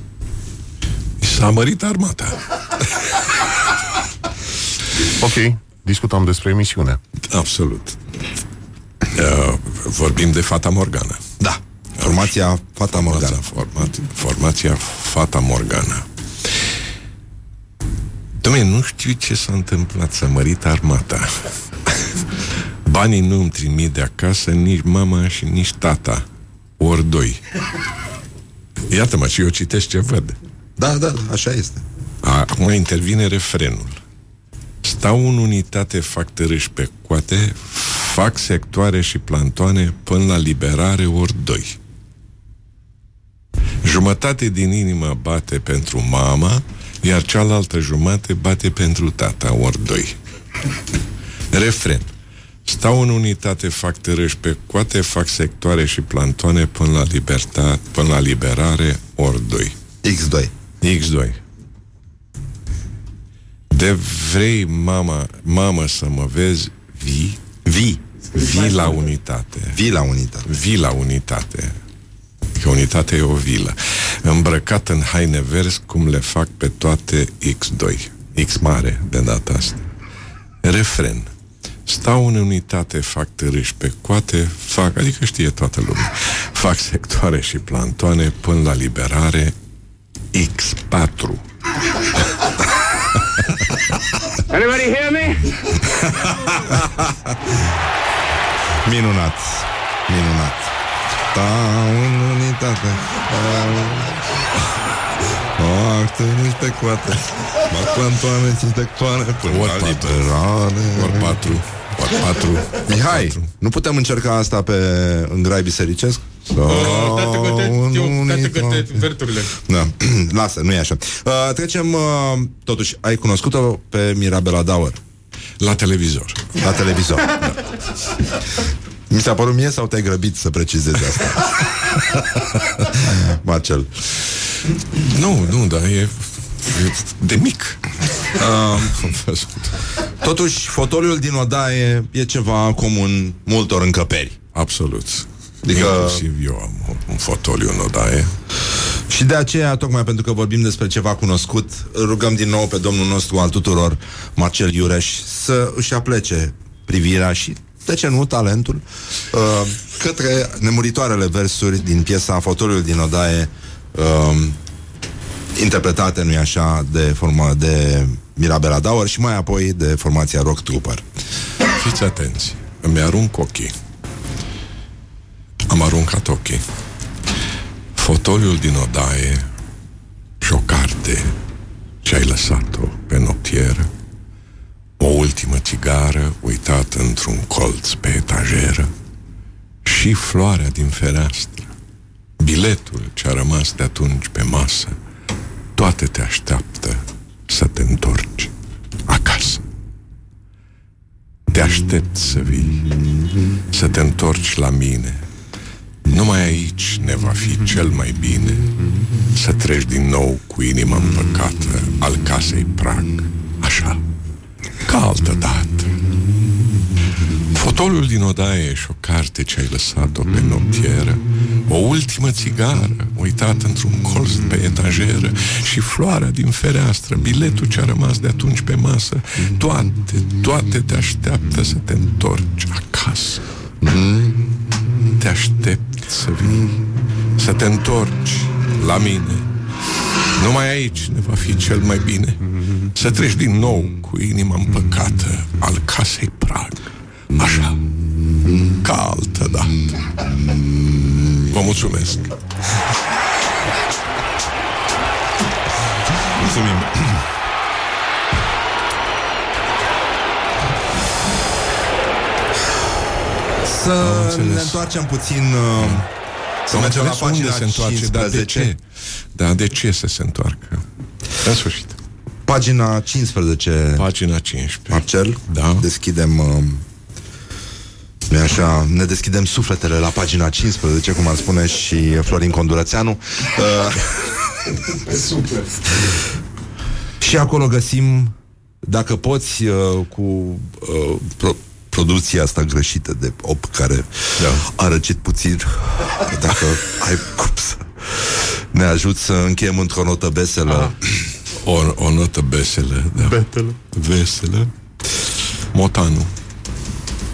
S-a mărit armata. Ok, discutăm despre emisiune. Absolut. Uh, vorbim de Fata Morgana. Da. Formația Fata Morgana. Formația, formația Fata Morgana. Dom'le, nu știu ce s-a întâmplat, s-a mărit armata. Banii nu îmi trimit de acasă nici mama și nici tata. Ori doi. Iată-mă, și eu citesc ce văd. Da, da, așa este. Acum intervine refrenul. Stau în unitate, fac târâși pe coate, fac sectoare și plantoane până la liberare ori doi. Jumătate din inimă bate pentru mama, iar cealaltă jumătate bate pentru tata ori doi. Refren. Stau în unitate, fac târâși pe coate, fac sectoare și plantoane până la libertate, până la liberare ori doi. X2. X2. De vrei, mama, mamă, să mă vezi, vii, vii, vii la unitate. Vii la unitate. Vii la unitate. Că unitatea e o vilă. Îmbrăcat în haine verzi, cum le fac pe toate X2. X mare, de data asta. Refren. Stau în unitate, fac târâși pe coate, fac, adică știe toată lumea, fac sectoare și plantoane până la liberare X4. Anybody hear me? Minunat. Minunat. Stau în unitate. Fac târâși pe coate. Fac plantoane și sectoare până Ori la patru. liberare. Ori patru. Ori patru. Mihai, nu putem încerca asta pe în grai bisericesc? Tată găte verturile. Da, lasă, nu e așa. Uh, trecem, uh, totuși, ai cunoscut-o pe Mirabela Dauer? La televizor. La televizor, da. Mi s-a părut mie sau te-ai grăbit să precizezi asta? Marcel. Nu, nu, dar e, e de mic. Uh, totuși, fotoliul din odaie e ceva comun multor încăperi. Absolut. Adică... Inclusiv eu am un fotoliu în odaie. Și de aceea, tocmai pentru că vorbim despre ceva cunoscut, îl rugăm din nou pe domnul nostru al tuturor, Marcel Iureș, să își aplece privirea și, de ce nu, talentul, uh, către nemuritoarele versuri din piesa Fotoliul din odaie, uh, interpretate, nu-i așa, de, forma, de Mirabela Dauer și mai apoi de formația Rock Trooper. Fiți atenți. Îmi arunc ochii. Am aruncat ochii. Fotoliul din odaie și o carte și ai lăsat-o pe noptieră. O ultimă țigară uitată într-un colț pe etajeră și floarea din fereastră. Biletul ce a rămas de atunci pe masă, toate te așteaptă să te întorci acasă. Te aștept să vii, să te întorci la mine. Numai aici ne va fi cel mai bine să treci din nou cu inima împăcată al casei prag, așa, ca altă dată. Fotolul din odaie și o carte ce ai lăsat-o pe noptieră, o ultimă țigară uitată într-un colț pe etajeră și floarea din fereastră, biletul ce a rămas de atunci pe masă, toate, toate te așteaptă să te întorci acasă. Te aștept să vii, să te întorci la mine. Numai aici ne va fi cel mai bine Să treci din nou cu inima împăcată Al casei prag Așa, Ca altă dată. Vă mulțumesc. Mulțumim. Să ne întoarcem puțin uh, Să Am mergem la înțeles unde pagina se întoarce, dar de 15. ce? Da, de ce să se întoarcă? În sfârșit. Pagina 15 Pagina 15 Marcel Da. Deschidem uh, nu așa, ne deschidem sufletele la pagina 15, cum ar spune și Florin Condurățeanu. Uh, Super. și acolo găsim, dacă poți, uh, cu uh, pro- producția asta greșită de op care da. a răcit puțin, dacă ai cum să ne ajut să încheiem într-o notă veselă. O, o notă veselă, da. Betelă. Veselă. Motanu.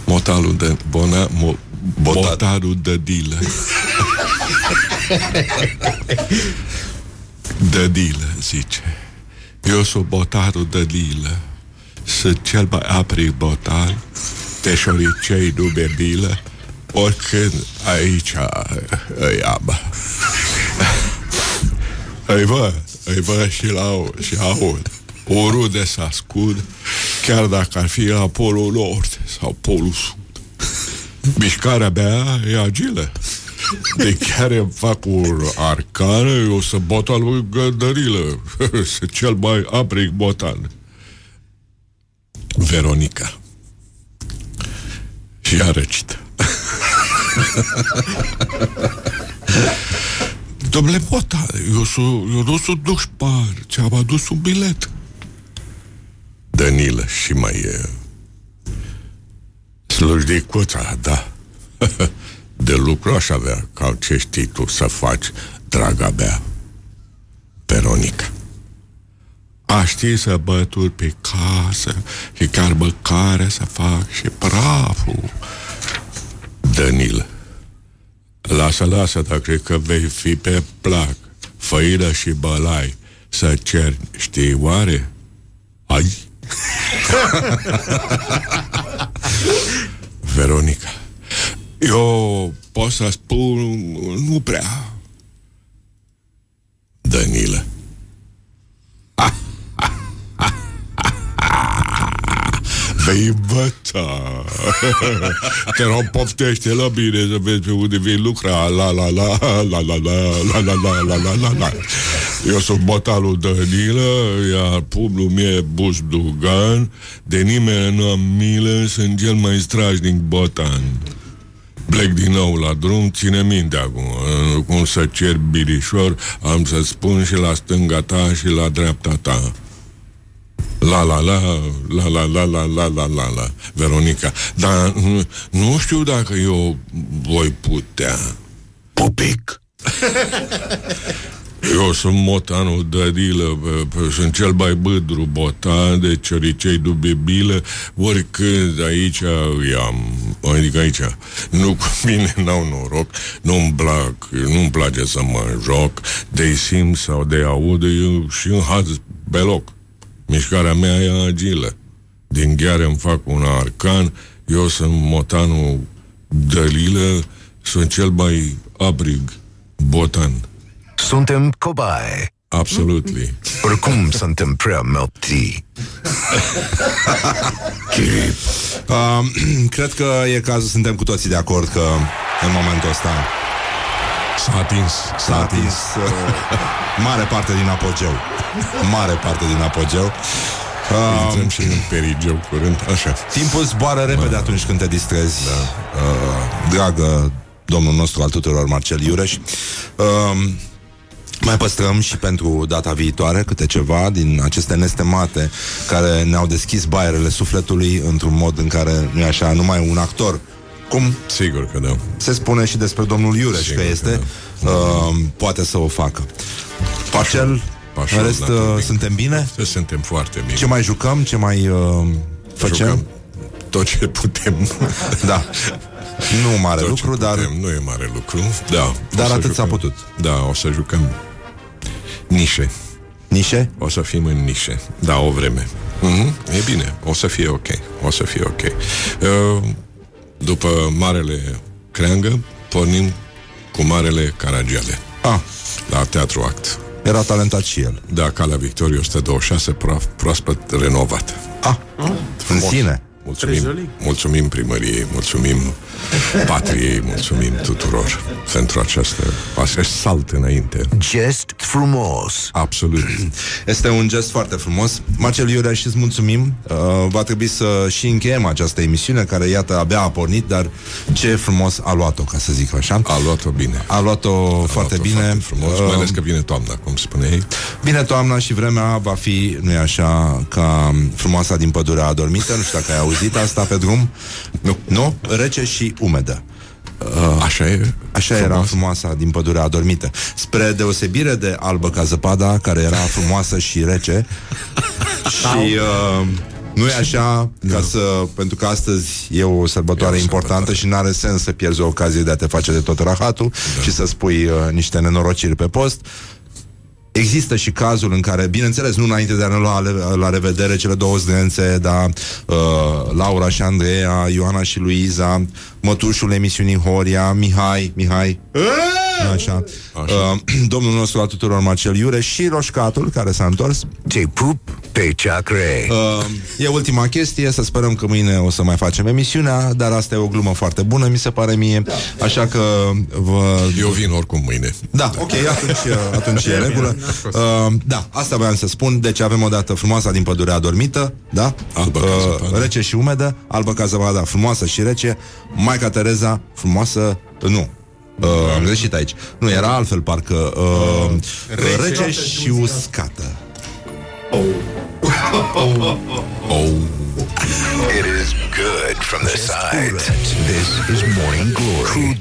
Motalul de... Bona, mo, botarul de dilă. de dilă, zice. Eu sunt botarul de dilă. Sunt cel mai aprig botar. Te șoricei nu bilă. Oricând aici îi am. Îi văd, îi văd și la și aud. Oriunde să ascund, chiar dacă ar fi la polul nord sau polul sud. Mișcarea mea e agilă. De chiar îmi fac un arcană, eu sunt botan lui Gândărilă. Sunt cel mai aprig botan. Veronica. Și a răcit. Domnule Bota, eu, sunt, eu nu sunt dușpar, ți-am adus un bilet. Danilă și mai e... Slujdicuța, da. De lucru aș avea, ca ce știi tu să faci, draga mea. Veronica. A ști să bături pe casă și chiar măcare să fac și praful. Danilă. Lasă, lasă, dar cred că vei fi pe plac. Făină și bălai. Să cer, știi oare? Ai? Veronica. Eu pot să spun nu prea. Danilă. Vei învăța Te rog, poftește la bine Să vezi pe unde vei lucra La la la, la la la, la la la, la la la la Eu sunt botalul Danilă Iar pumnul meu e Buzdugan De nimeni nu am milă Sunt cel mai strașnic botan Plec din nou la drum, ține minte acum Cum să cer birișor Am să spun și la stânga ta și la dreapta ta La la la, la la la la la la la la Veronica Dar nu, nu știu dacă eu voi putea Pupic Eu sunt motanul Dărilă, sunt cel mai bândru botan de cioricei dubebilă, oricând aici îi am, adică aici, nu cu mine n-au noroc, nu-mi plac, nu-mi place să mă joc, de simt sau de aud, eu și în haz pe loc. Mișcarea mea e agilă. Din gheare îmi fac un arcan, eu sunt motanul Dălilă, sunt cel mai abrig botan. Suntem cobaie. Absolutely. Oricum suntem prea melti. Uh, cred că e cazul, suntem cu toții de acord că în momentul ăsta S-a atins. s-a atins uh, mare parte din apogeu. Mare parte din apogeu. Uh, Intrăm și în perigeu curând, așa. Timpul zboară repede atunci când te distrezi, da. uh, dragă domnul nostru al tuturor, Marcel Iureș. Uh, mai păstrăm și pentru data viitoare câte ceva din aceste nestemate care ne-au deschis baierele sufletului într-un mod în care, nu așa, numai un actor cum Sigur că da. se spune și despre domnul Iureș Sigur că este, că uh, poate să o facă. Parcel, Așa, în rest, da, uh, bine. suntem bine? Suntem foarte bine. Ce mai jucăm? Ce mai uh, facem? Jucăm tot ce putem. Da. Nu mare Tot ce lucru, dar putem. Nu e mare lucru. Da. Dar O să atât s-a jucăm. putut. Da, o să jucăm nișe. Nișe? O să fim în nișe. Da, o vreme. Mm-hmm. E bine. O să fie ok. O să fie ok. Uh, După Marele Creangă, pornim cu Marele Caragiale. Ah. La Teatru Act. Era talentat și el. Da, Calea Victoriei 126, proaf, proaspăt renovat. Ah, în sine. Mulțumim, mulțumim primăriei, mulțumim patriei, mulțumim tuturor pentru această acest salt înainte. Gest frumos. Absolut. Este un gest foarte frumos. Marcel Iurea și îți mulțumim. Uh, va trebui să și încheiem această emisiune, care, iată, abia a pornit, dar ce frumos a luat-o, ca să zic așa. A luat-o bine. A luat-o A foarte luat-o bine. Foarte frumos, Uh, mai ales că vine toamna, cum spuneai. Vine toamna și vremea va fi, nu-i așa, ca frumoasa din pădurea adormită. Nu știu dacă ai auzit asta pe drum. Nu. Nu? Rece și umedă. Uh, așa e? Așa era frumoasa din pădurea adormită. Spre deosebire de albă ca zăpada, care era frumoasă și rece. și uh, nu e așa, ca să, pentru că astăzi e o sărbătoare importantă și nu are sens să pierzi o ocazie de a te face de tot rahatul da. și să spui uh, niște nenorociri pe post. Există și cazul în care, bineînțeles, nu înainte de a ne lua la, la revedere cele două zdrențe, dar uh, Laura și Andreea, Ioana și Luiza, mătușul emisiunii Horia, Mihai, Mihai, așa, Uh, domnul nostru a tuturor Marcel Iure și Roșcatul, care s-a întors. Te pup pe ceacre. Uh, e ultima chestie, să sperăm că mâine o să mai facem emisiunea, dar asta e o glumă foarte bună, mi se pare mie, așa că vă... Eu vin oricum mâine. Da, ok, atunci, atunci e în regulă. Uh, da, asta voiam să spun. Deci avem o dată frumoasa din pădurea adormită, da? Albă ca zăpada. Rece și umedă, albă ca zăpada, frumoasă și rece. Maica Tereza, frumoasă, nu. Uh, am greșit aici. Nu, era altfel, parcă uh, rece, rece și uscată. Oh. It is good from the sides. This is Morning Glory.